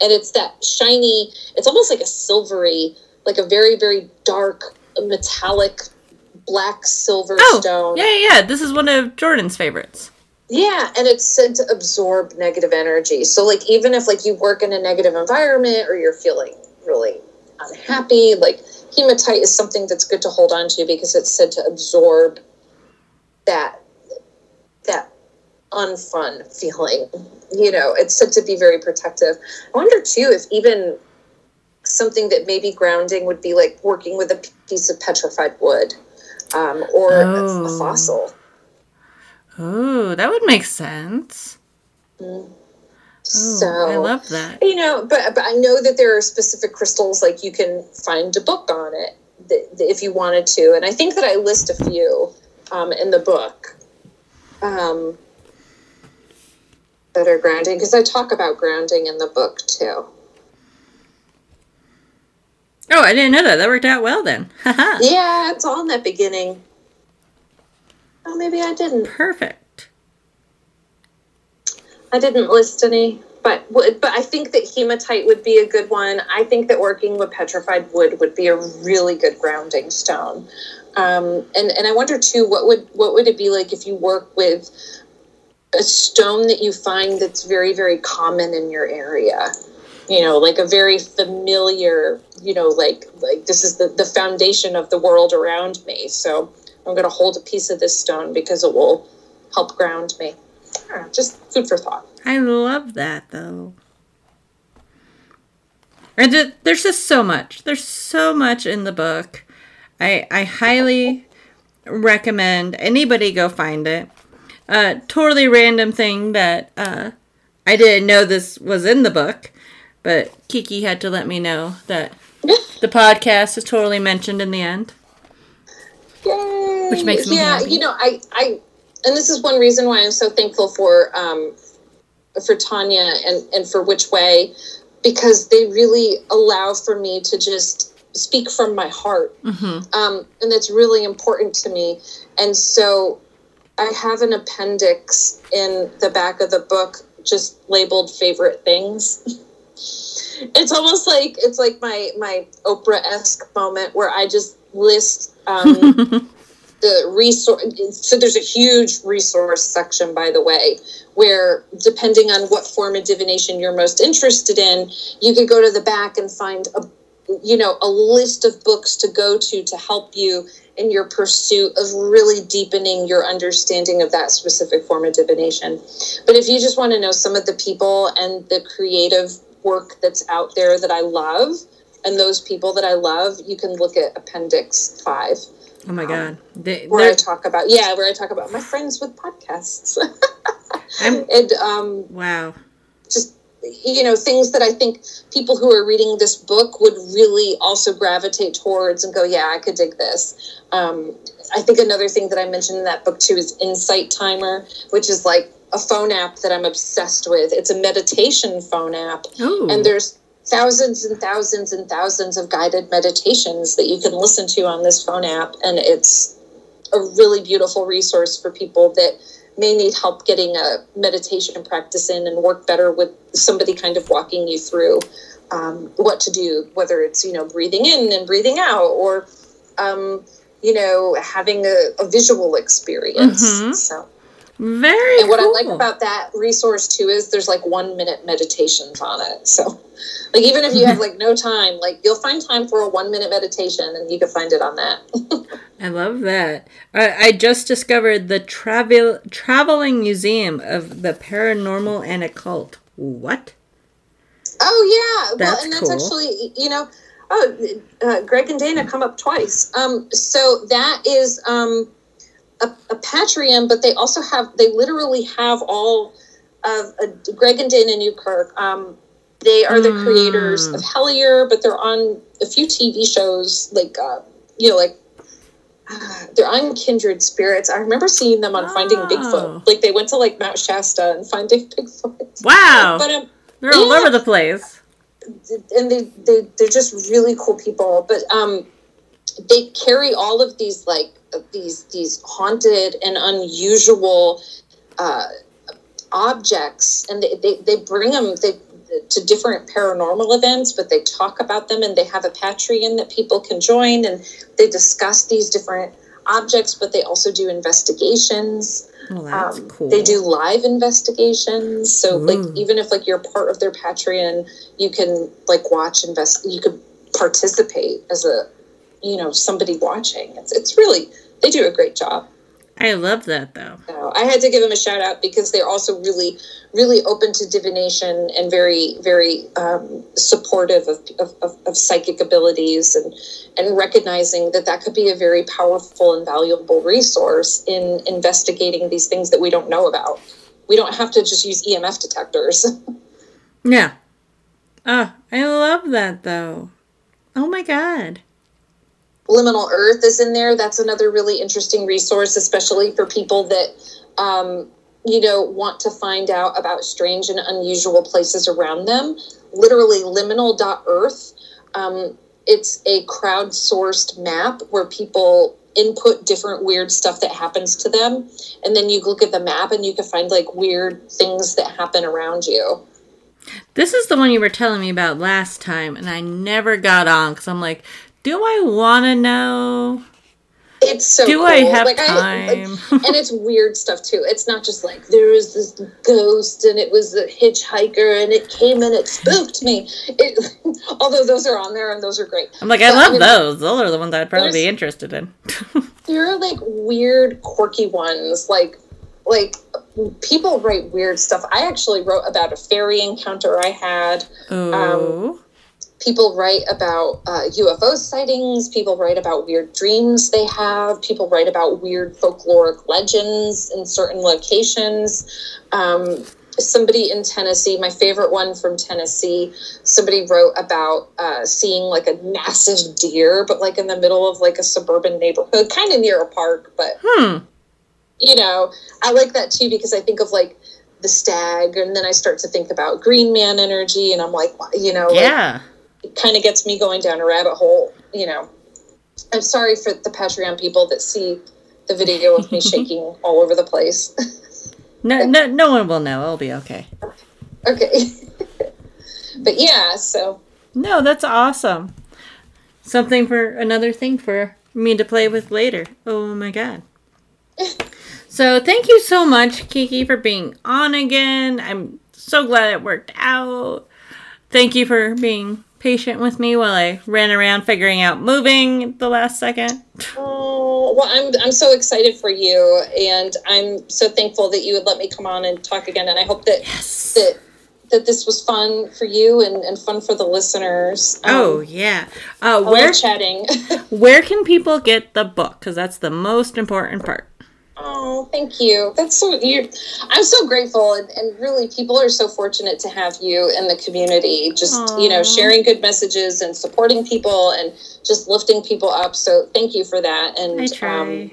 And it's that shiny, it's almost like a silvery, like a very, very dark, metallic, black silver oh stone. yeah, yeah, yeah. This is one of Jordan's favorites. Yeah, and it's said to absorb negative energy. So like even if like you work in a negative environment or you're feeling really unhappy, like hematite is something that's good to hold on to because it's said to absorb that that unfun feeling. You know, it's said to be very protective. I wonder too if even something that may be grounding would be like working with a piece of petrified wood um, or Oh. a fossil. Oh, that would make sense. Oh, so I love that. you know but, but i know that there are specific crystals like you can find a book on it that, that if you wanted to and i think that i list a few um, in the book um, that are grounding because i talk about grounding in the book too Oh, I didn't know that. That worked out well then. <laughs> Yeah it's all in that beginning oh maybe i didn't Perfect. I didn't list any, but but I think that hematite would be a good one. I think that working with petrified wood would be a really good grounding stone. Um, and and I wonder too, what would what would it be like if you work with a stone that you find that's very very common in your area? You know, like a very familiar. You know, like like this is the the foundation of the world around me. So I'm going to hold a piece of this stone because it will help ground me. Know, just food for thought. I love that though. And there's just so much. There's so much in the book. I I highly recommend anybody go find it. Uh, totally random thing that uh, I didn't know this was in the book, but Kiki had to let me know that <laughs> the podcast is totally mentioned in the end. Which makes me yeah, happy. you know, I, I, and this is one reason why I'm so thankful for, um, for Tanya and and for Witch Way, because they really allow for me to just speak from my heart, Mm-hmm. um, and that's really important to me. And so, I have an appendix in the back of the book just labeled favorite things. <laughs> it's almost like it's like my my Oprah esque moment where I just list um, <laughs> the resource. So there's a huge resource section, by the way, where depending on what form of divination you're most interested in, you could go to the back and find a you know a list of books to go to to help you in your pursuit of really deepening your understanding of that specific form of divination. But if you just want to know some of the people and the creative work that's out there that I love, and those people that I love, you can look at Appendix 5, Oh my god. They, where I talk about, yeah, where I talk about my friends with podcasts. <laughs> And um, wow. just, you know, things that I think people who are reading this book would really also gravitate towards and go, yeah, I could dig this. Um, I think another thing that I mentioned in that book too is Insight Timer, which is like a phone app that I'm obsessed with. It's a meditation phone app, Ooh. and there's thousands and thousands and thousands of guided meditations that you can listen to on this phone app, and it's a really beautiful resource for people that may need help getting a meditation practice in and work better with somebody kind of walking you through um, what to do, whether it's you know breathing in and breathing out, or um, you know having a, a visual experience. Mhm. So, Very and what cool. I like about that resource too is there's like one minute meditations on it. So, like even if you have like no time, like you'll find time for a one minute meditation, and you can find it on that. <laughs> I love that. I, I just discovered the travel traveling museum of the paranormal and occult. What? Oh yeah, well, and that's cool. actually you know, oh, uh, Greg and Dana come up twice. Um, so that is um, a, a Patreon, but they also have they literally have all of uh, Greg and Dana Newkirk. Um, they are the creators Mm. of Hellier, but they're on a few TV shows like uh, you know like. uh, <sighs> They're on Kindred Spirits. I remember seeing them on Finding Oh. Bigfoot. Like they went to like Mount Shasta and Finding <laughs> Bigfoot. Wow. But um, They're all yeah. over the place. and they, they they're just really cool people but um they carry all of these like these these haunted and unusual uh objects and they, they, they bring them they to different paranormal events but they talk about them and they have a patreon that people can join and they discuss these different objects but they also do investigations Well, that's um, cool. They do live investigations, so Ooh. like even if like you're part of their Patreon, you can like watch invest. You could participate as a, you know, somebody watching. It's it's really they do a great job. I love that though. So I had to give them a shout out because they're also really, really open to divination and very, very um, supportive of, of, of, of psychic abilities and, and recognizing that that could be a very powerful and valuable resource in investigating these things that we don't know about. We don't have to just use EMF detectors. <laughs> Yeah. Oh, I love that though. Oh my god. Liminal Earth is in there. That's another really interesting resource, especially for people that, um, you know, want to find out about strange and unusual places around them. Literally, liminal.earth. Um, it's a crowdsourced map where people input different weird stuff that happens to them. And then you look at the map and you can find like weird things that happen around you. This is the one you were telling me about last time, and I never got on because I'm like, do I want to know? It's so Do cool. I have like, I, like, time? <laughs> and it's weird stuff too. It's not just like there was this ghost and it was a hitchhiker and it came and it spooked me. It, <laughs> although those are on there and those are great. I'm like, I But, love mean, those. Those are the ones I'd probably be interested in. <laughs> There are like weird, quirky ones. Like, like people write weird stuff. I actually wrote about a fairy encounter I had. Um, oh. People write about uh, UFO sightings. People write about weird dreams they have. People write about weird folkloric legends in certain locations. Um, somebody in Tennessee, my favorite one from Tennessee, somebody wrote about uh, seeing like a massive deer, but like in the middle of like a suburban neighborhood, <laughs> kind of near a park. But hmm. you know, I like that too because I think of like the stag, and then I start to think about Green Man energy, and I'm like, you know, like, Yeah. It kind of gets me going down a rabbit hole, you know. I'm sorry for the Patreon people that see the video of me <laughs> shaking all over the place. No, <laughs> no, no one will know. It'll be okay. okay. <laughs> but yeah, so No, that's awesome. Something for another thing for me to play with later. Oh my god. So thank you so much, Kiki, for being on again. I'm so glad it worked out. Thank you for being patient with me while I ran around figuring out moving the last second. oh, well, I'm I'm so excited for you, and I'm so thankful that you would let me come on and talk again. And I hope that Yes. that that this was fun for you and, and fun for the listeners. Um, Oh yeah. Uh, where chatting. <laughs> where can people get the book? Because that's the most important part. Oh, thank you. That's so you. I'm so grateful, and, and really, people are so fortunate to have you in the community. Just you know, sharing good messages and supporting people and just lifting people up. So thank you for that. And I try. um,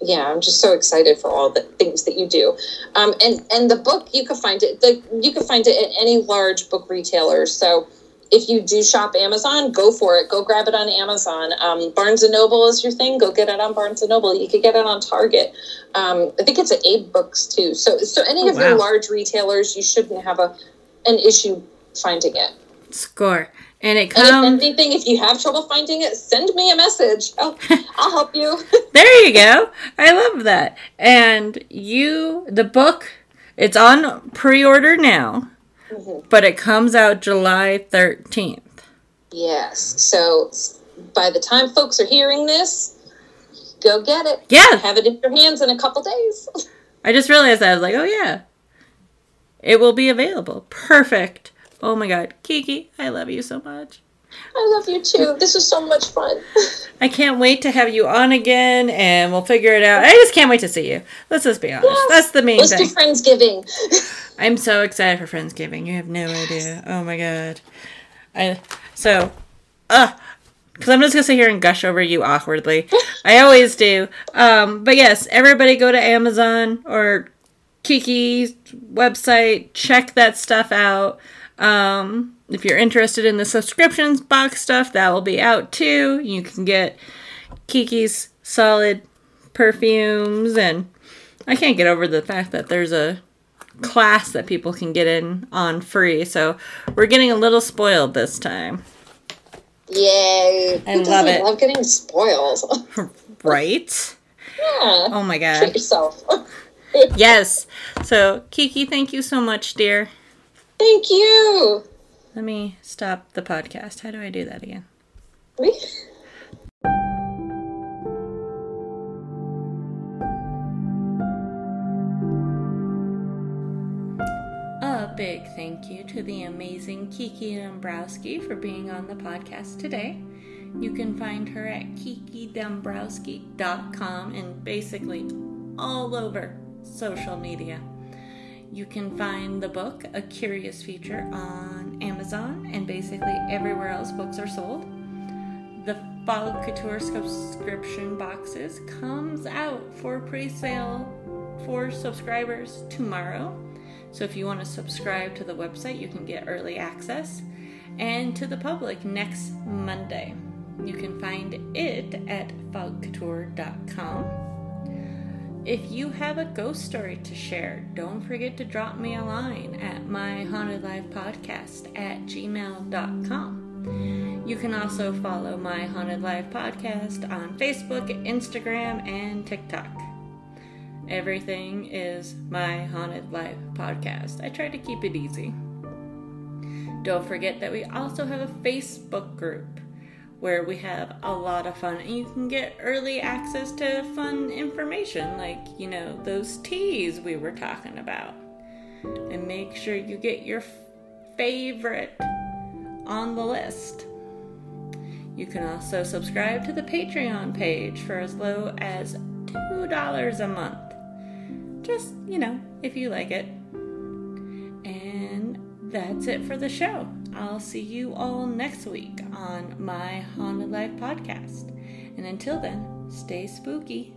yeah, I'm just so excited for all the things that you do. Um, and and the book you can find it the you can find it at any large book retailer. So if you do shop Amazon, go for it. Go grab it on Amazon. Um, Barnes and Noble is your thing. Go get it on Barnes and Noble. You could get it on Target. Um, I think it's at Abe Books too. So so any Oh, of your wow. large retailers, you shouldn't have a an issue finding it. Score. And it And if anything, if you have trouble finding it, send me a message. I'll, <laughs> I'll help you. <laughs> There you go. I love that. And you, the book, it's on pre order now, Mm-hmm. but it comes out July 13th. yes. So by the time folks are hearing this, go get it. Yeah. Have it in your hands in a couple days. <laughs> I just realized that. I was like, oh, yeah. It will be available. Perfect. Oh my God. Kiki, I love you so much. I love you too. This was so much fun. <laughs> I can't wait to have you on again and we'll figure it out. I just can't wait to see you. Let's just be honest. Yes. That's the main thing. Let's thing. do Friendsgiving. <laughs> I'm so excited for Friendsgiving. You have no idea. Oh my god. I so uh because I'm just gonna sit here and gush over you awkwardly. <laughs> I always do. Um, but yes, everybody go to Amazon or Kiki's website, check that stuff out. Um, if you're interested in the subscriptions box stuff, that will be out too. You can get Kiki's solid perfumes and I can't get over the fact that there's a class that people can get in on free. So we're getting a little spoiled this time. Yay. I love it. love getting spoiled? <laughs> Right? yeah. Oh my god. Treat yourself. Yes. So Kiki, thank you so much, dear. Thank you. Let me stop the podcast. How do I do that again? A big thank you to the amazing Kiki Dombrowski for being on the podcast today. You can find her at kikidombrowski.com and basically all over social media. You can find the book, A Curious Future, on Amazon and basically everywhere else books are sold. The Fog Couture subscription boxes comes out for pre-sale for subscribers tomorrow. So if you want to subscribe to the website, you can get early access. And to the public next Monday. You can find it at fogcouture.com. If you have a ghost story to share, don't forget to drop me a line at my haunted life podcast at gmail.com. You can also follow my haunted life podcast on Facebook, Instagram, and TikTok. Everything is my haunted life podcast. I try to keep it easy. Don't forget that we also have a Facebook group where we have a lot of fun and you can get early access to fun information like, you know, those teas we were talking about. And make sure you get your favorite on the list. You can also subscribe to the Patreon page for as low as $2 a month. Just, you know, if you like it. And that's it for the show. I'll see you all next week on my Haunted Life podcast. And until then, stay spooky.